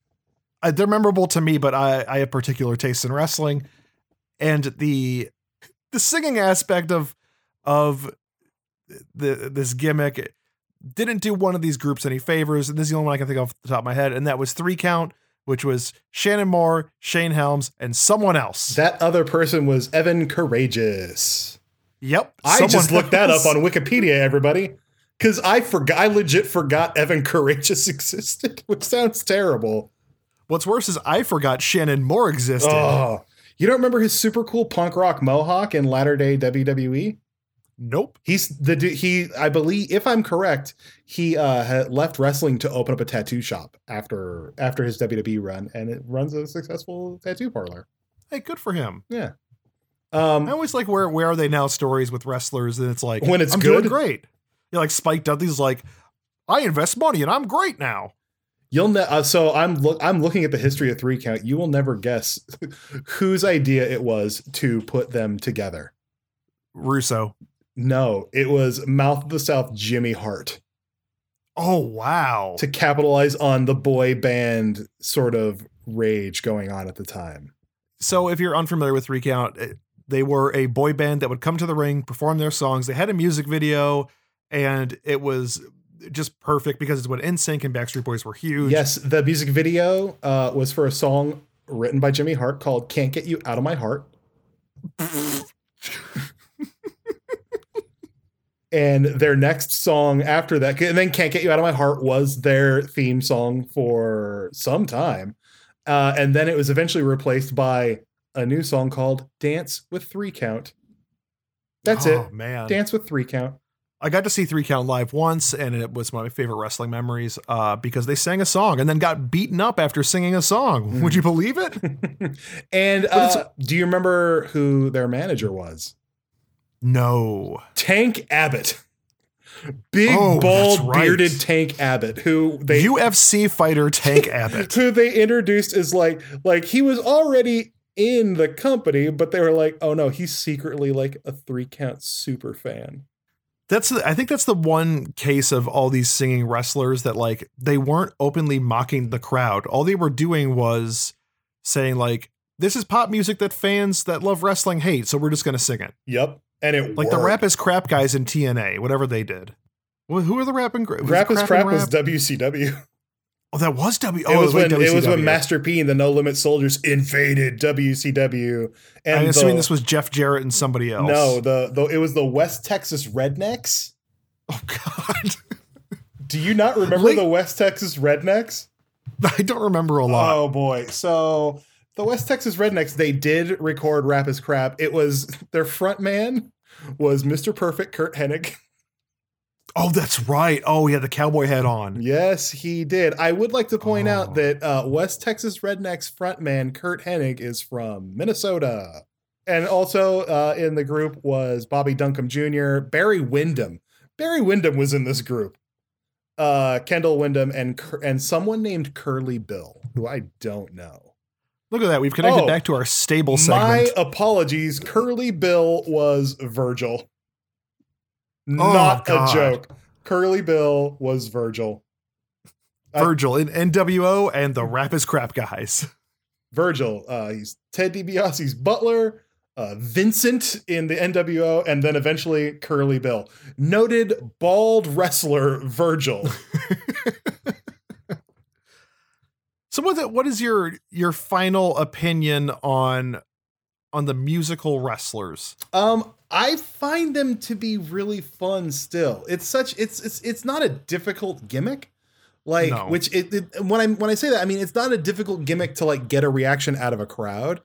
uh, they're memorable to me, but I, I have particular tastes in wrestling, and the the singing aspect of of the this gimmick didn't do one of these groups any favors. And this is the only one I can think of off the top of my head, and that was three count, which was Shannon Moore, Shane Helms, and someone else. That other person was Evan Karagias. yep, I just looked that up on Wikipedia, everybody. Because I forgot I legit forgot Evan Karagias existed, which sounds terrible. What's worse is I forgot Shannon Moore existed. Oh. You don't remember his super cool punk rock mohawk in latter day WWE? Nope. He's the he I believe if I'm correct, he uh left wrestling to open up a tattoo shop after after his WWE run and it runs a successful tattoo parlor. Hey, good for him. Yeah. Um, I always like where where are they now stories with wrestlers and it's like When it's I'm good? doing great. You know, like Spike Dudley's like, I invest money and I'm great now. you'll ne- uh, so I'm look I'm looking at the history of 3 count. You will never guess whose idea it was to put them together. Russo. No, it was Mouth of the South Jimmy Hart Oh wow. to capitalize on the boy band sort of rage going on at the time. So if you're unfamiliar with Three Count, eh, they were a boy band that would come to the ring, perform their songs. They had a music video, and it was just perfect because it's when NSYNC and Backstreet Boys were huge. Yes, the music video uh, was for a song written by Jimmy Hart called "Can't Get You Out of My Heart." and their next song after that, and then "Can't Get You Out of My Heart" was their theme song for some time, uh, and then it was eventually replaced by a new song called "Dance with Three Count." That's oh, it. man. Dance with Three Count. I got to see Three Count live once, and it was one of my favorite wrestling memories uh, because they sang a song and then got beaten up after singing a song. Mhm. Would you believe it? and uh, do you remember who their manager was? No. Tank Abbott. Big, Oh, bald, right. bearded Tank Abbott, who they UFC fighter Tank Abbott. who they introduced as like like he was already in the company, but they were like, oh no, he's secretly like a three count super fan. That's the, I think that's the one case of all these singing wrestlers that like they weren't openly mocking the crowd. All they were doing was saying like this is pop music that fans that love wrestling hate, so we're just going to sing it. Yep, and it Like the worked. rap is crap guys in TNA, whatever they did. Well, who are the rapping? was Rap is crap was WCW. oh, that was W. it Oh, was when like it was when Master P and the No Limit Soldiers invaded WCW. And I'm assuming the- this was Jeff Jarrett and somebody else. no the the it was the West Texas Rednecks. Oh God, Do you not remember Late- the West Texas Rednecks? I don't remember a lot. Oh boy. So the West Texas Rednecks, they did record Rap is Crap. It was their front man was Mr. Perfect Curt Hennig. Oh, that's right. Oh, he had the cowboy hat on. Yes, he did. I would like to point Oh. out that uh, West Texas Rednecks frontman Curt Hennig is from Minnesota. And also uh, in the group was Bobby Duncum Jr., Barry Windham. Barry Windham was in this group. Uh, Kendall Windham and and someone named Curly Bill, who I don't know. Look at that. We've connected Oh, back to our stable My segment. apologies. Curly Bill was Virgil. Oh, Not a God. joke. Curly Bill was Virgil. I- Virgil in NWO and the Rap is Crap guys. Virgil. Uh, he's Ted DiBiase's butler. Uh, Vincent in the NWO, and then eventually Curly Bill. Noted bald wrestler Virgil. So what what is your your final opinion on on the musical wrestlers? Um, I find them to be really fun still. It's such it's it's it's not a difficult gimmick. Like No. which it, it when I when I say that, I mean it's not a difficult gimmick to like get a reaction out of a crowd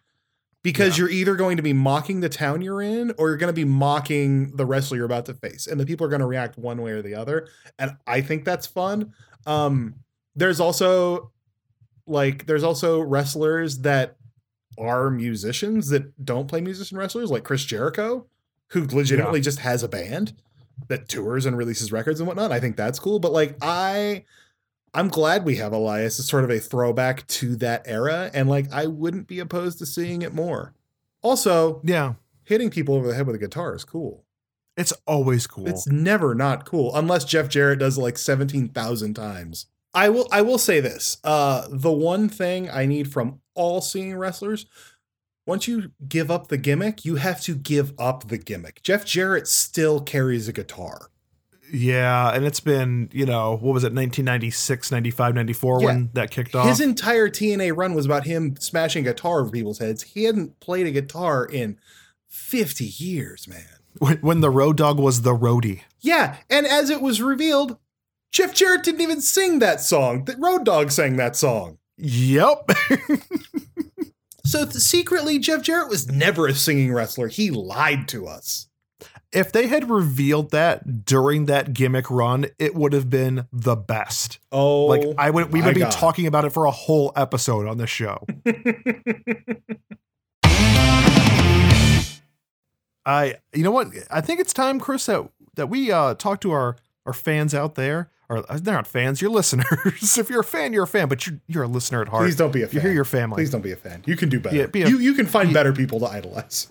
because Yeah. you're either going to be mocking the town you're in or you're going to be mocking the wrestler you're about to face and the people are going to react one way or the other and I think that's fun. Um there's also like there's also wrestlers that are musicians that don't play musician wrestlers like Chris Jericho who legitimately just has a band that tours and releases records and whatnot. I think that's cool. But like I I'm glad we have Elias as sort of a throwback to that era. And like I wouldn't be opposed to seeing it more. Also, Yeah. hitting people over the head with a guitar is cool. It's always cool. It's never not cool unless Jeff Jarrett does it like 17,000 times. I will I will say this. Uh the one thing I need from all singing wrestlers once you give up the gimmick, you have to give up the gimmick. Jeff Jarrett still carries a guitar. Yeah, and it's been, you know, what was it, 1996, 95, 94 Yeah. when that kicked off? His entire TNA run was about him smashing guitar over people's heads. He hadn't played a guitar in 50 years, man. when, when the Road Dog was the roadie. Yeah, and as it was revealed, Jeff Jarrett didn't even sing that song. The Road Dog sang that song. Yep. So th- secretly, Jeff Jarrett was never a singing wrestler. He lied to us. if they had revealed that during that gimmick run, it would have been the best. Oh, Like I would we would be God. talking about it for a whole episode on the show. I you know what? I think it's time, Chris, that that we uh talk to our our fans out there. Or uh, they're not fans, you're listeners. if you're a fan, you're a fan, but you're you're a listener at heart. Please don't be a You're fan. your family. Please don't be a fan. You can do better. Yeah, be a- you you can find be- better people to idolize.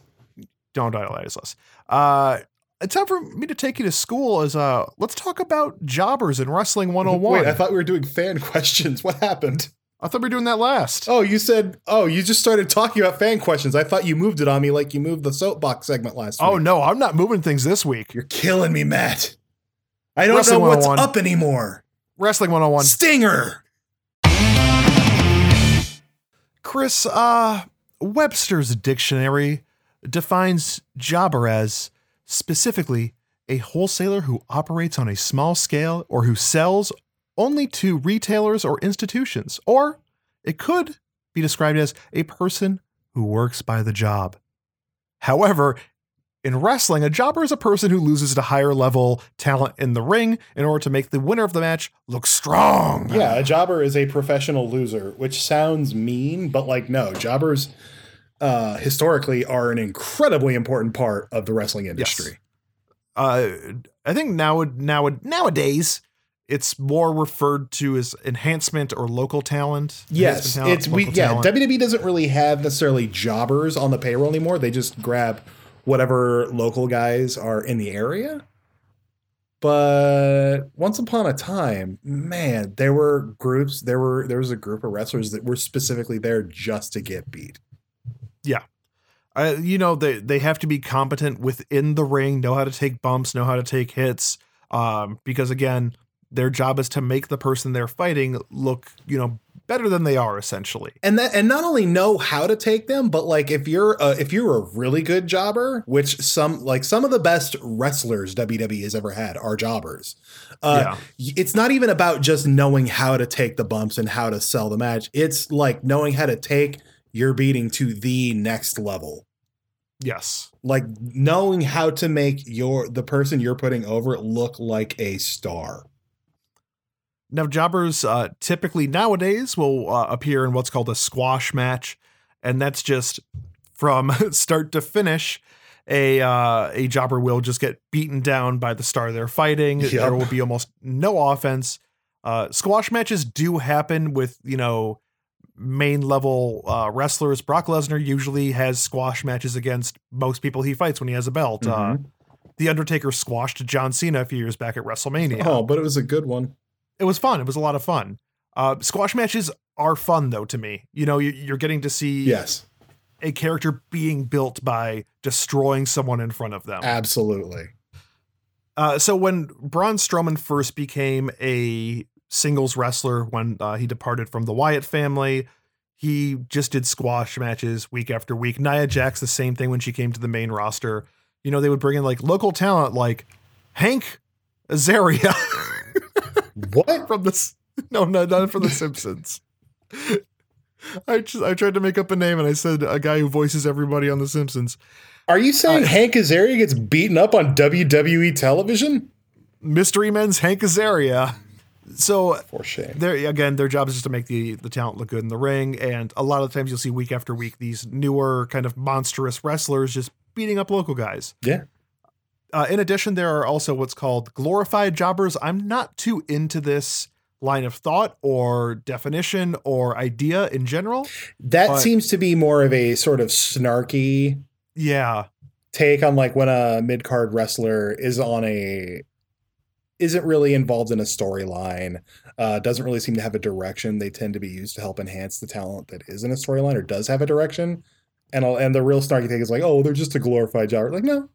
don't idolize us. Uh it's time for me to take you to school as uh let's talk about jobbers in wrestling 101. Wait, I thought we were doing fan questions. What happened? I thought we were doing that last. Oh, you said. Oh, you just started talking about fan questions. I thought you moved it on me like you moved the soapbox segment last Oh week. no, I'm not moving things this week. You're killing me, Matt. I don't Wrestling know what's up anymore. Wrestling 101. Stinger. Chris, uh, Webster's dictionary defines jobber as specifically a wholesaler who operates on a small scale or who sells only to retailers or institutions. Or it could be described as a person who works by the job. However, in wrestling, a jobber is a person who loses to higher level talent in the ring in order to make the winner of the match look strong. Yeah, a jobber is a professional loser, which sounds mean, but like no, jobbers uh historically are an incredibly important part of the wrestling industry. uh, I think now now nowadays it's more referred to as enhancement or local talent. Yes, talent, it's we yeah, talent. WWE doesn't really have necessarily jobbers on the payroll anymore. They just grab whatever local guys are in the area. But once upon a time, man, there were groups, there were there was a group of wrestlers that were specifically there just to get beat. Uh, you know they they have to be competent within the ring, know how to take bumps, know how to take hits. Um, because again, their job is to make the person they're fighting look, you know, better than they are essentially. and that and not only know how to take them but like if you're uh, if you're a really good jobber which some like some of the best wrestlers WWE has ever had are jobbers uh yeah. it's not even about just knowing how to take the bumps and how to sell the match it's like knowing how to take your beating to the next level Yes. like knowing how to make your the person you're putting over look like a star Now, jobbers uh, typically nowadays will uh, appear in what's called a squash match, and that's just from start to finish. A uh, a jobber will just get beaten down by the star they're fighting. Yep. There will be almost no offense. Uh, squash matches do happen with you know main level uh, wrestlers. Brock Lesnar usually has squash matches against most people he fights when he has a belt. Uh, Mhm. the Undertaker squashed John Cena a few years back at WrestleMania oh but it was a good one it was fun. It was a lot of fun. Uh, squash matches are fun though to me. You know, you- you're getting to see yes a character being built by destroying someone in front of them. absolutely Uh, so when Braun Strowman first became a singles wrestler, when uh, he departed from the Wyatt family, he just did squash matches week after week. Nia Jax the same thing when she came to the main roster. You know, they would bring in like local talent like Hank Azaria. what from this. No, no, not from The Simpsons. I just I tried to make up a name and I said a guy who voices everybody on The Simpsons. Are you saying Uh, Hank Azaria gets beaten up on WWE television? Mystery Men's Hank Azaria. So For shame. there again, their job is just to make the the talent look good in the ring, and a lot of times you'll see week after week these newer kind of monstrous wrestlers just beating up local guys. Yeah. Uh, in addition, there are also what's called glorified jobbers. I'm not too into this line of thought or definition or idea in general. That seems to be more of a sort of snarky. Yeah. take on like when a mid card wrestler is on a isn't really involved in a storyline, uh, doesn't really seem to have a direction. They tend to be used to help enhance the talent that is in a storyline or does have a direction. And and the real snarky thing is like, oh, they're just a glorified jobber. Like, no,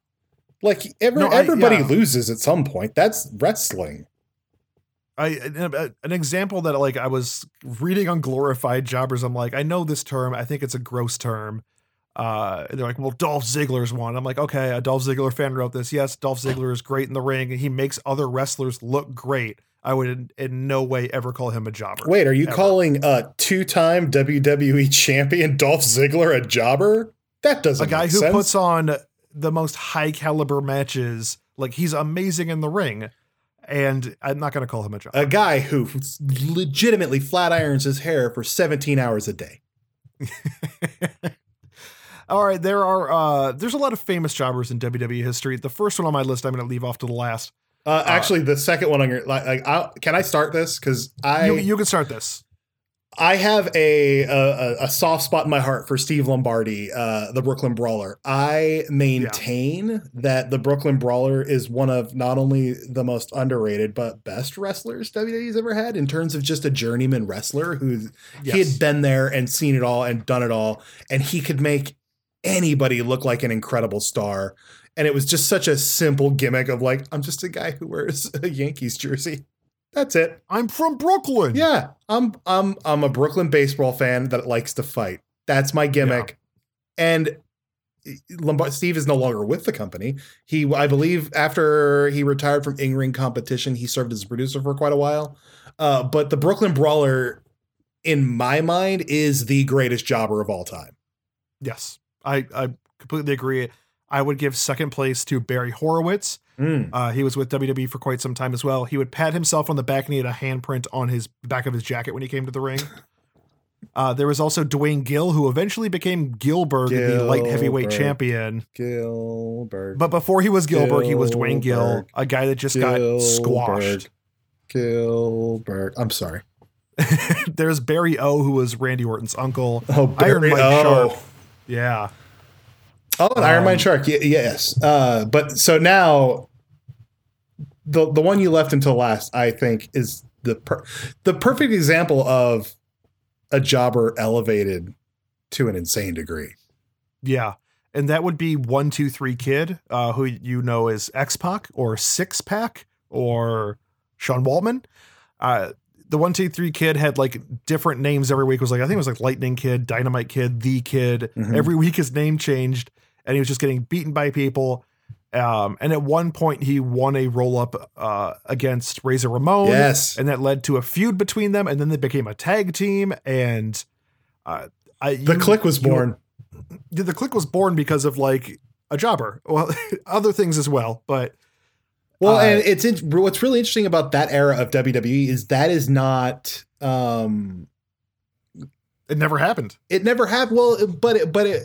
like every, no, I, everybody yeah. loses at some point. That's wrestling. I an example that like I was reading on glorified jobbers. I'm like, I know this term. I think it's a gross term. Uh, they're like, well, Dolph Ziggler's one. I'm like, okay, a Dolph Ziggler fan wrote this. Yes, Dolph Ziggler is great in the ring, and he makes other wrestlers look great. I would in, in no way ever call him a jobber. Wait, are you ever. calling a two-time WWE champion Dolph Ziggler a jobber? That doesn't. A guy who sense. puts on the most high caliber matches. Like he's amazing in the ring and I'm not going to call him a job. A guy who legitimately flat irons his hair for 17 hours a day. All right, there are uh there's a lot of famous jobbers in WWE history. The first one on my list I'm going to leave off to the last. Uh, uh actually, uh, the second one on your like, like I'll, can I start this because I you, you, can start this. I have a, a, a soft spot in my heart for Steve Lombardi, uh, the Brooklyn Brawler. I maintain yeah. that the Brooklyn Brawler is one of not only the most underrated but best wrestlers WWE's ever had in terms of just a journeyman wrestler who yes. he had been there and seen it all and done it all, and he could make anybody look like an incredible star. And it was just such a simple gimmick of like, I'm just a guy who wears a Yankees jersey. That's it. I'm from Brooklyn. Yeah, I'm I'm I'm a Brooklyn baseball fan that likes to fight. That's my gimmick. Yeah. And Lombard Steve is no longer with the company. He, I believe, after he retired from in ring competition, he served as a producer for quite a while. Uh, but the Brooklyn Brawler, in my mind, is the greatest jobber of all time. Yes, I I completely agree. I would give second place to Barry Horowitz. Mm. Uh, he was with WWE for quite some time as well. He would pat himself on the back and he had a handprint on his back of his jacket when he came to the ring. Uh, there was also Duane Gill, who eventually became Gilbert. the light heavyweight champion. Gillberg. But before he was Gillberg. he was Duane Gill, a guy that just got squashed. Gillberg. I'm sorry. There's Barry O, who was Randy Orton's uncle. Oh, Barry Iron Mike o. Sharpe. Yeah. Oh, an um, Iron Mike Sharpe. Y- yes. Uh, but so now the the one you left until last, I think, is the per- the perfect example of a jobber elevated to an insane degree. Yeah. And that would be one, two, three kid, uh, who you know as X Pac or Six Pack or Sean Waltman. Uh, the one, two, three kid had like different names every week. It was like I think it was like Lightning Kid, Dynamite Kid, The Kid. Mm-hmm. Every week his name changed and he was just getting beaten by people. Um, and at one point, he won a roll up uh, against Razor Ramon. Yes. And that led to a feud between them. And then they became a tag team. And uh, I, the Kliq was born. You, the Kliq was born because of like a jobber. Well, other things as well. But. Well, uh, and it's in, what's really interesting about that era of WWE is that is not. Um, it never happened. It never happened. Well, but it, but it,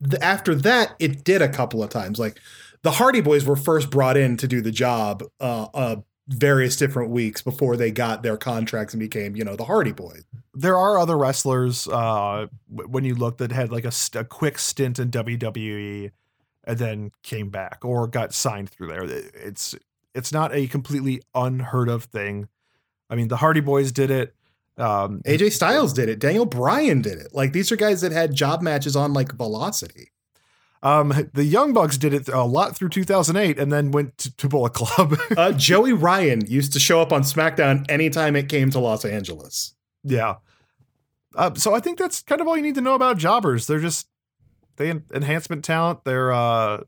the, after that, it did a couple of times. Like the Hardy Boys were first brought in to do the job uh, uh, various different weeks before they got their contracts and became, you know, the Hardy Boys. There are other wrestlers uh, when you look that had like a, a quick stint in WWE and then came back or got signed through there. It's it's not a completely unheard of thing. I mean, the Hardy Boys did it. Um, AJ Styles did it. Daniel Bryan did it. Like these are guys that had job matches on like Velocity. Um, the Young Bucks did it a lot through 2008 and then went to, to Bullet Club. uh, Joey Ryan used to show up on SmackDown anytime it came to Los Angeles. Yeah. Uh, so I think that's kind of all you need to know about jobbers. They're just they enhancement talent. They're uh,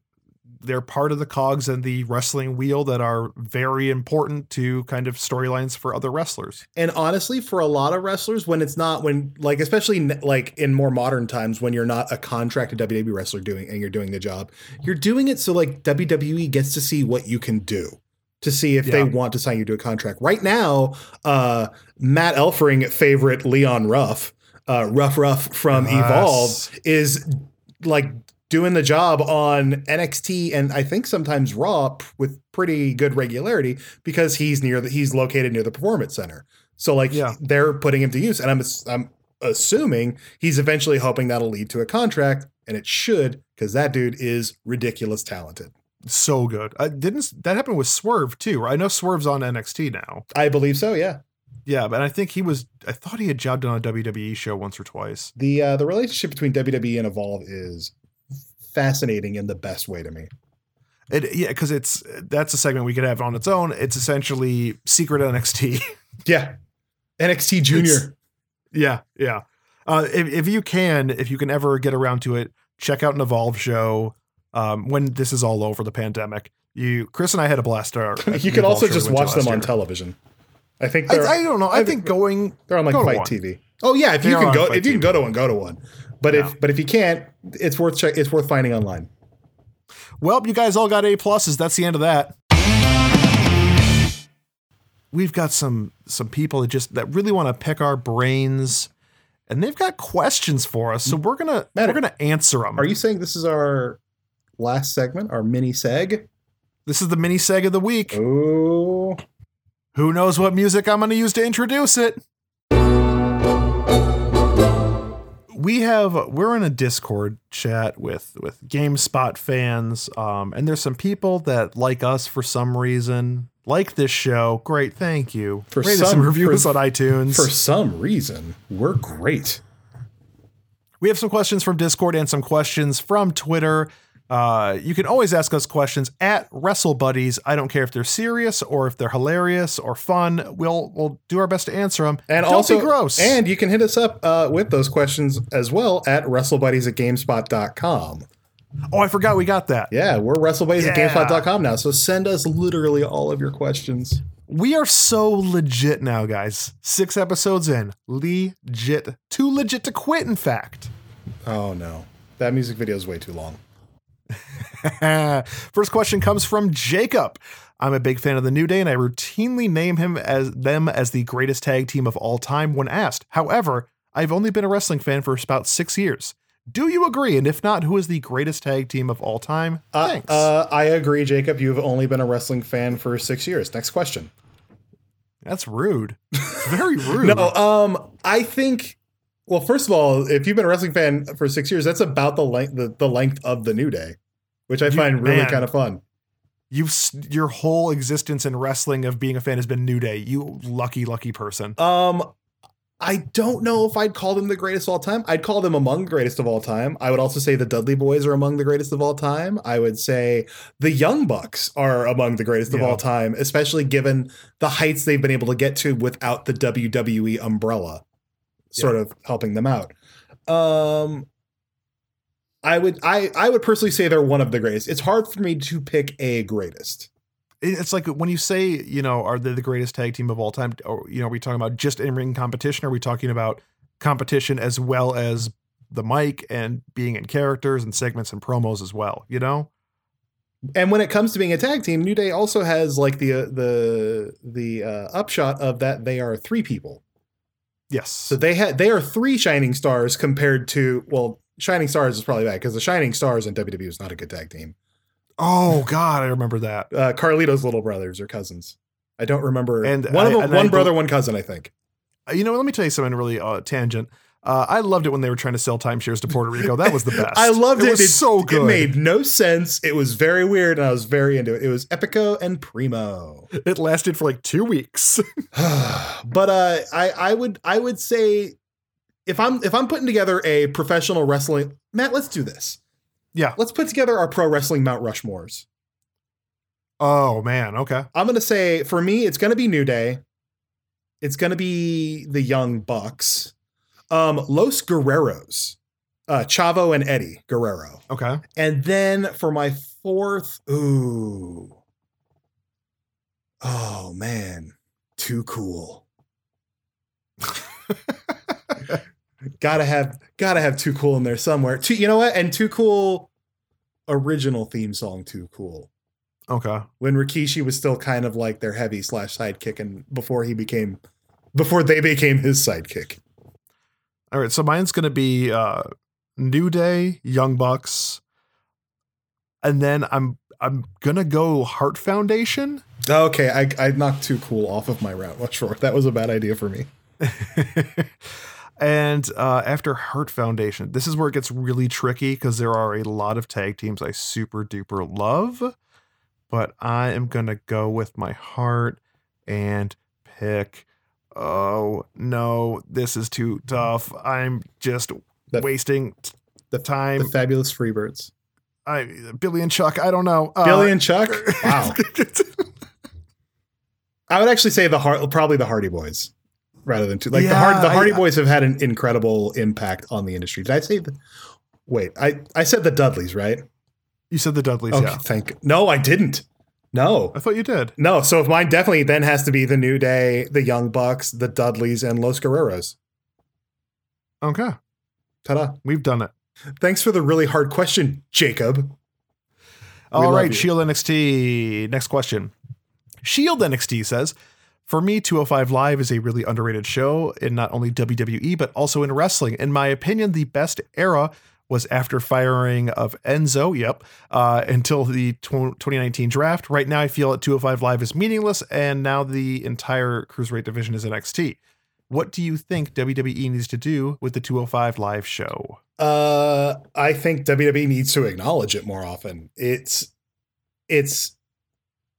they're part of the cogs and the wrestling wheel that are very important to kind of storylines for other wrestlers. And honestly, for a lot of wrestlers, when it's not when like especially like in more modern times when you're not a contracted WWE wrestler doing and you're doing the job, you're doing it so like WWE gets to see what you can do to see if yeah. they want to sign you to a contract. Right now, uh, Matt Elfring favorite Leon Ruff, uh, Rough Ruff from yes. Evolve is like doing the job on NXT and I think sometimes Raw with pretty good regularity because he's near the he's located near the performance center. So like yeah. they're putting him to use, and I'm I'm assuming he's eventually hoping that'll lead to a contract. and it should because that dude is ridiculous talented. So good. Uh, didn't that happen with Swerve too? Right? I know Swerve's on NXT now. I believe so. Yeah. Yeah, but I think he was. I thought he had jobbed on a WWE show once or twice. The uh, the relationship between WWE and Evolve is fascinating in the best way to me. It, yeah, because it's that's a segment we could have on its own. It's essentially secret NXT. Yeah, NXT Junior. It's- yeah, yeah. Uh, if if you can, if you can ever get around to it, check out an Evolve show. Um, when this is all over the pandemic, you Chris and I had a blast. Our, you the can also we just watch them on year. television. I think I, I don't know. I, I think going. they're on like Fight. TV. Oh yeah, if They you can go if you can go to one, go to one. But if but if you can't, it's worth check. It's worth finding online. Well, you guys all got A pluses. That's the end of that. We've got some some people that just that really want to pick our brains, and they've got questions for us. So we're gonna Matt, we're gonna answer them. Are you saying this is our last segment, our mini seg? This is the mini seg of the week. Oh, Who knows what music I'm gonna use to introduce it? We have we're in a Discord chat with with GameSpot fans, um, and there's some people that like us for some reason, like this show. Great, thank you. For Rate some- and review for- on iTunes. for some reason, we're great. We have some questions from Discord and some questions from Twitter. Uh, you can always ask us questions at Wrestle Buddies. I don't care if they're serious or if they're hilarious or fun. We'll we'll do our best to answer them. And don't also, be gross. And you can hit us up uh, with those questions as well at WrestleBuddies at GameSpot.com. oh, I forgot we got that. Yeah, we're WrestleBuddies at Yeah. GameSpot.com now. So send us literally all of your questions. We are so legit now, guys. Six episodes in, legit, too legit to quit. In fact. Oh no, that music video is way too long. First question comes from Jacob. I'm a big fan of the New Day, and I routinely name him as them as the greatest tag team of all time when asked. However, I've only been a wrestling fan for about six years. Do you agree? And if not, who is the greatest tag team of all time? Uh, Thanks. uh, I agree, Jacob. You've only been a wrestling fan for six years. Next question. That's rude. Very rude. No, um, I think. Well, first of all, if you've been a wrestling fan for six years, that's about the length the, the length of the New Day, which I You- find really kind of fun. You've your whole existence in wrestling of being a fan has been New Day. You lucky, lucky person. Um, I don't know if I'd call them the greatest of all time. I'd call them among the greatest of all time. I would also say the Dudley Boys are among the greatest of all time. I would say the Young Bucks are among the greatest of all time, especially given the heights they've been able to get to without the WWE umbrella sort of helping them out. Um I would I I would personally say they're one of the greatest. It's hard for me to pick a greatest. It's like when you say, you know, are they the greatest tag team of all time? Or, you know, are we talking about just in ring competition? Are we talking about competition as well as the mic and being in characters and segments and promos as well? You know? And when it comes to being a tag team, New Day also has like the uh, the the uh, upshot of that they are three people. Yes. So they had they are three shining stars compared to well, shining stars is probably bad because the shining stars in WWE is not a good tag team. oh God, I remember that. Uh, Carlito's little brothers or cousins. I don't remember. And one of them, I one brother, one cousin. I think. Uh, You know, let me tell you something really uh, tangent. Uh, I loved it when they were trying to sell timeshares to Puerto Rico. That was the best. I loved it. It was so good. It made no sense. It was very weird, and I was very into it. It was Epico and Primo. It lasted for like two weeks. but uh, I I would I would say if I'm if I'm putting together a professional wrestling Matt, let's do this. Yeah. Let's put together our pro wrestling Mount Rushmores. oh man. Okay. I'm gonna say for me, it's gonna be New Day. It's gonna be the Young Bucks. Um, Los Guerreros. Uh, Chavo and Eddie Guerrero. Okay. And then for my fourth, ooh. Oh man, too cool. gotta have gotta have too cool in there somewhere. Too, you know what? And too cool original theme song too cool. Okay. When Rikishi was still kind of like their heavy slash sidekick and before he became before they became his sidekick. All right. So mine's gonna be uh, New Day, Young Bucks, and then I'm I'm gonna go Heart Foundation. Okay, I, I knocked too cool off of my route. Well, sure, that was a bad idea for me. And uh, after Heart Foundation, this is where it gets really tricky because there are a lot of tag teams I super duper love, but I am gonna go with my heart and pick. Oh no, this is too tough. I'm just The- wasting the time. The fabulous Freebirds. I Billy and Chuck. I don't know. Uh, Billy and Chuck. Wow. I would actually say the heart, probably the Hardy Boys rather than two. Like the Hard- the I- Hardy Boys have had an incredible impact on the industry. Did I say the Wait, I I said the Dudleys, right? you said the Dudleys. Okay, Yeah, thank. No, I didn't. No. I thought you did. No, so if mine definitely then has to be the New Day, the Young Bucks, the Dudleys, and Los Guerreros. Okay, Ta-da! we've done it. Thanks for the really hard question, Jacob. All you. Shield NXT. Next question. Shield NXT says, for me, 205 Live is a really underrated show in not only WWE, but also in wrestling. In my opinion, the best era was after firing of Enzo, yep, uh, until the tw- 2019 draft. Right now, I feel that 205 Live is meaningless, and now the entire Cruiserweight division is NXT. What do you think WWE needs to do with the 205 Live show? Uh, I think WWE needs to acknowledge it more often. It's, it's,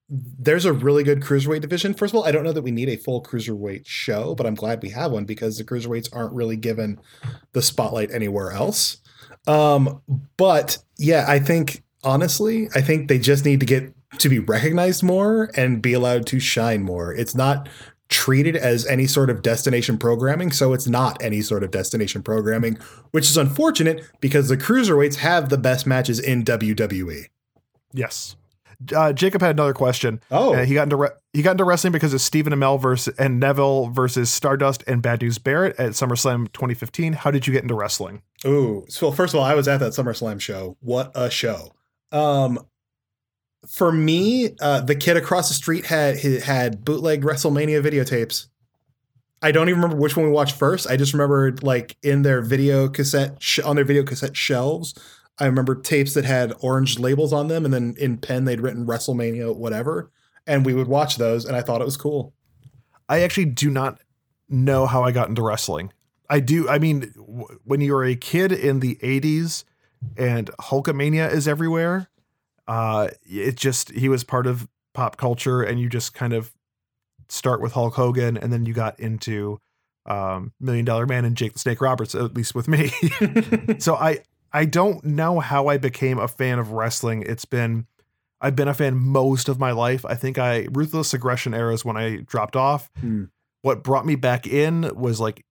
there's a really good cruiserweight division. First of all, I don't know that we need a full cruiserweight show, but I'm glad we have one because the cruiserweights aren't really given the spotlight anywhere else. Um, but yeah, I think honestly, I think they just need to get to be recognized more and be allowed to shine more. It's not treated as any sort of destination programming, so it's not any sort of destination programming, which is unfortunate because the cruiserweights have the best matches in. WWE. Yes. Uh, Jacob had another question. Oh, Uh, he got into re- he got into wrestling because of Stephen Amell versus and Neville versus Stardust and Bad News Barrett at SummerSlam 2015. How did you get into wrestling? Ooh, so first of all, I was at that SummerSlam show. What a show! Um, for me, uh, the kid across the street had had bootleg WrestleMania videotapes. I don't even remember which one we watched first. I just remember like in their video cassette sh- on their video cassette shelves. I remember tapes that had orange labels on them, and then in pen they'd written WrestleMania whatever, and we would watch those, and I thought it was cool. I actually do not know how I got into wrestling. I do. I mean, w- when you were a kid in the 80s and Hulkamania is everywhere, uh, it just he was part of pop culture, and you just kind of start with Hulk Hogan, and then you got into um, Million Dollar Man and Jake the Snake Roberts, at least with me. so I I don't know how I became a fan of wrestling. It's been I've been a fan most of my life. I think I ruthless aggression era is when I dropped off. Hmm. What brought me back in was like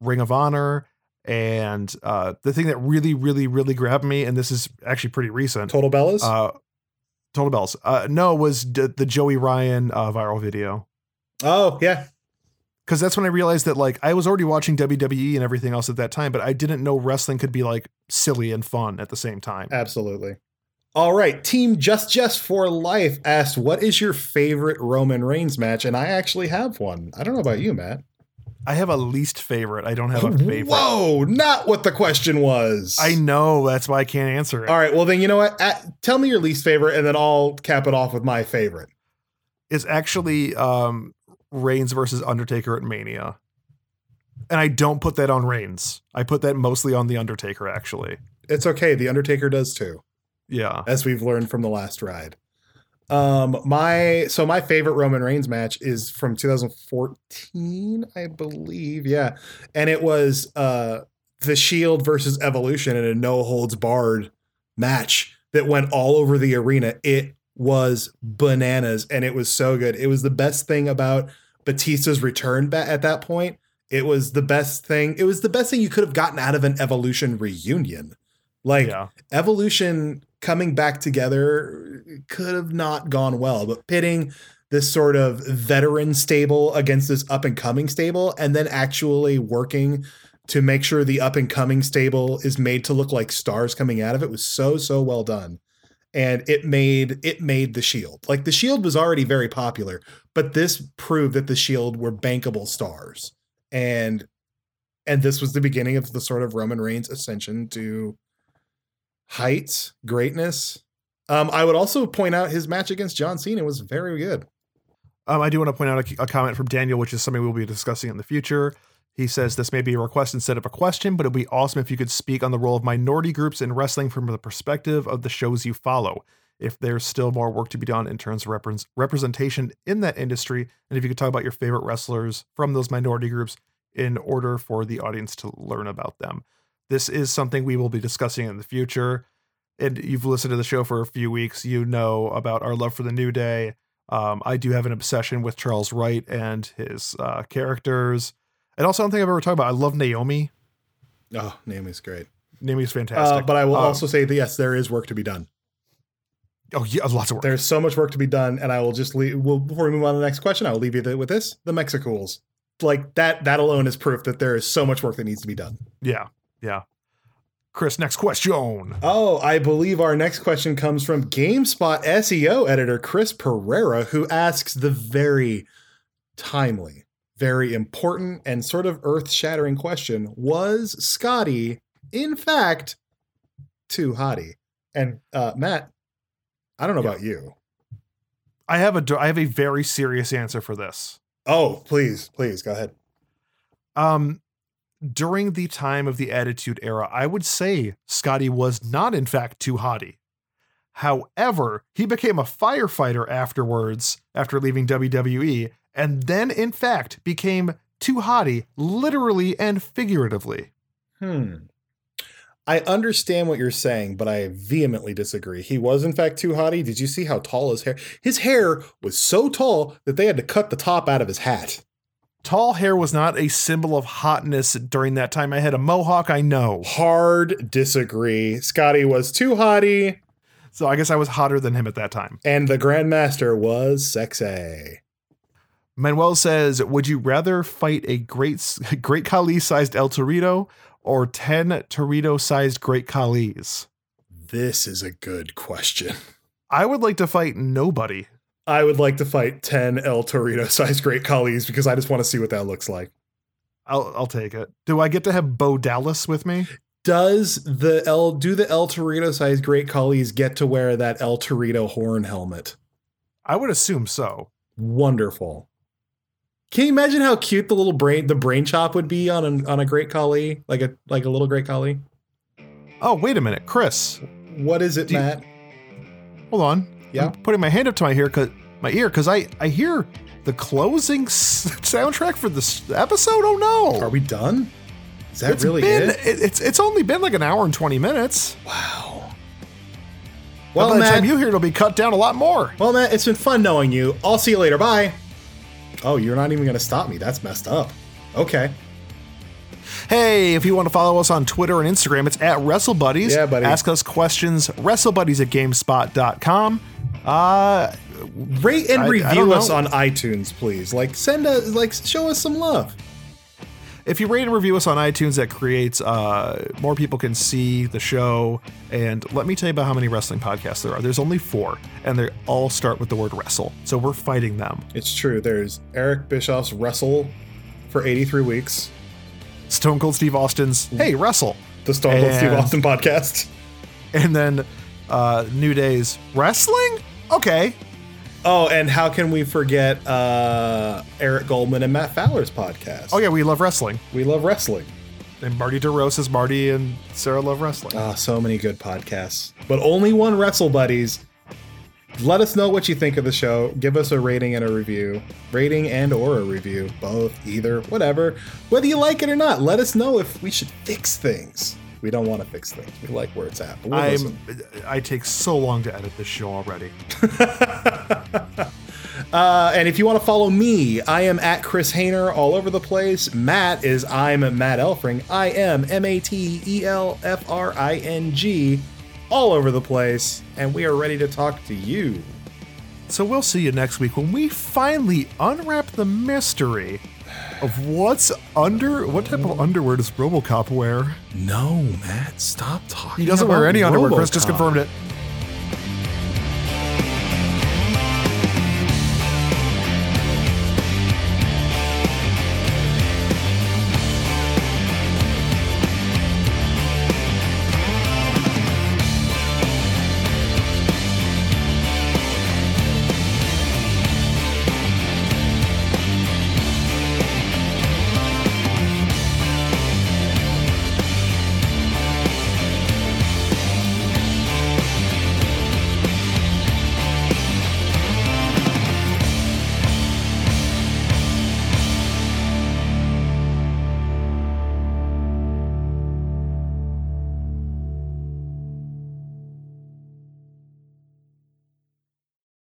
Ring of Honor and uh the thing that really really really grabbed me and this is actually pretty recent. Total Bellas. Uh Total Bellas. Uh no, was d- the Joey Ryan uh viral video. oh yeah, Cuz that's when I realized that like I was already watching WWE and everything else at that time, but I didn't know wrestling could be like silly and fun at the same time. Absolutely. All right, Team Just Just for Life asked, "What is your favorite Roman Reigns match?" And I actually have one. I don't know about you, Matt. I have a least favorite. I don't have a favorite. Whoa, not what the question was. I know that's why I can't answer it. All right, well then you know what? At, tell me your least favorite, and then I'll cap it off with my favorite. It's actually um Reigns versus Undertaker at Mania. And I don't put that on Reigns. I put that mostly on the Undertaker actually. It's okay. The Undertaker does too, Yeah. as we've learned from the last ride. Um, my so my favorite Roman Reigns match is from 2014, I believe. Yeah, and it was uh the Shield versus Evolution in a no holds barred match that went all over the arena. It was bananas, and it was so good. It was the best thing about Batista's return at that point. It was the best thing. It was the best thing you could have gotten out of an Evolution reunion. Like yeah. evolution coming back together could have not gone well but pitting this sort of veteran stable against this up and coming stable and then actually working to make sure the up and coming stable is made to look like stars coming out of it was so so well done and it made it made the shield like the shield was already very popular but this proved that the shield were bankable stars and and this was the beginning of the sort of roman reigns ascension to heights, greatness. Um, I would also point out his match against John Cena was very good. Um, I do want to point out a, a comment from Daniel, which is something we'll be discussing in the future. He says this may be a request instead of a question, but it'd be awesome if you could speak on the role of minority groups in wrestling from the perspective of the shows you follow. If there's still more work to be done in terms of repre- representation in that industry, and if you could talk about your favorite wrestlers from those minority groups in order for the audience to learn about them. This is something we will be discussing in the future. And you've listened to the show for a few weeks, you know about our love for the New Day. Um, I do have an obsession with Charles Wright and his uh, characters. And also, I don't think I've ever talked about. I love Naomi. Oh, Naomi's great. Naomi's fantastic. Uh, but I will Um, also say that yes, there is work to be done. oh yeah, lots of work. There's so much work to be done, and I will just leave. Well, before we move on to the next question, I will leave you with this: the Mexicools. Like that. That alone is proof that there is so much work that needs to be done. yeah, yeah. Chris, next question. Oh, I believe our next question comes from GameSpot SEO editor Chris Pereira, who asks the very timely, very important, and sort of earth shattering question Was Scotty, in fact, too hottie? And uh, Matt, I don't know Yeah. about you. I have a I have a very serious answer for this. Oh, please, please go ahead. Um, during the time of the Attitude Era, I would say Scotty was not, in fact, too hottie. However, he became a firefighter afterwards, after leaving WWE, and then, in fact, became too hottie, literally and figuratively. Hmm. I understand what you're saying, but I vehemently disagree. He was, in fact, too hottie. Did you see how tall his hair? His hair was so tall that they had to cut the top out of his hat. Tall hair was not a symbol of hotness during that time. I had a mohawk, I know. Hard disagree. Scotty was too hottie, So I guess I was hotter than him at that time. and the Grandmaster was sexy. Manuel says, "Would you rather fight a great great Khali-sized El Torito or 10 Torito-sized great Khalis?" This is a good question. I would like to fight nobody. I would like to fight 10 El Torito sized Great Khalis because I just want to see what that looks like. I'll I'll take it. Do I get to have Bo Dallas with me? Does the El do the El Torito sized Great Khalis get to wear that El Torito horn helmet? I would assume so. Wonderful. Can you imagine how cute the little brain the brain chop would be on a on a Great Khali? Like a like a little Great Khali? Oh, wait a minute, Chris. What is it, Do you- Matt? Hold on. Yeah. I'm putting my hand up to my ear cuz my ear cuz I I hear the closing s- soundtrack for this episode. Oh no. Are we done? Is that It's really been it? it- it's it's only been like an hour and 20 minutes. Wow. Well, by the Matt, time you hear it'll be cut down a lot more. Well, Matt, it's been fun knowing you. I'll see you later. Bye. Oh, you're not even going to stop me. That's messed up. Okay. Hey, if you want to follow us on Twitter and Instagram, it's at WrestleBuddies. Yeah, buddy. Ask us questions, WrestleBuddies at GameSpot.com. Uh, Rate and I- I review don't us on iTunes, please. Like, send us, like, show us some love. If you rate and review us on iTunes, that creates uh, more people can see the show. And let me tell you about how many wrestling podcasts there are. There's only four, and they all start with the word wrestle. So we're fighting them. It's true. There's Eric Bischoff's Wrestle for 83 weeks, Stone Cold Steve Austin's Hey Wrestle, the Stone Cold Steve Austin podcast. and then uh, New Day's Wrestling. Okay, Oh, and how can we forget uh, Eric Goldman and Matt Fowler's podcast? oh yeah, we love wrestling. We love wrestling. And Marty DeRosa is Marty and Sarah love wrestling. Ah, so many good podcasts, but only one Wrestle Buddies. Let us know what you think of the show. Give us a rating and a review, rating and or a review, both, either, whatever. Whether you like it or not, let us know if we should fix things. We don't want to fix things. We like where it's at. We'll I'm listen. I take so long to edit this show already. Uh, and if you want to follow me, I am at Chris Hayner all over the place. Matt is I'm Matt Elfring. I am M A T E L F R I N G all over the place. And we are ready to talk to you. So we'll see you next week when we finally unwrap the mystery of what's under what type of underwear does RoboCop wear? No, Matt, stop talking. He doesn't wear any underwear. Chris just confirmed it.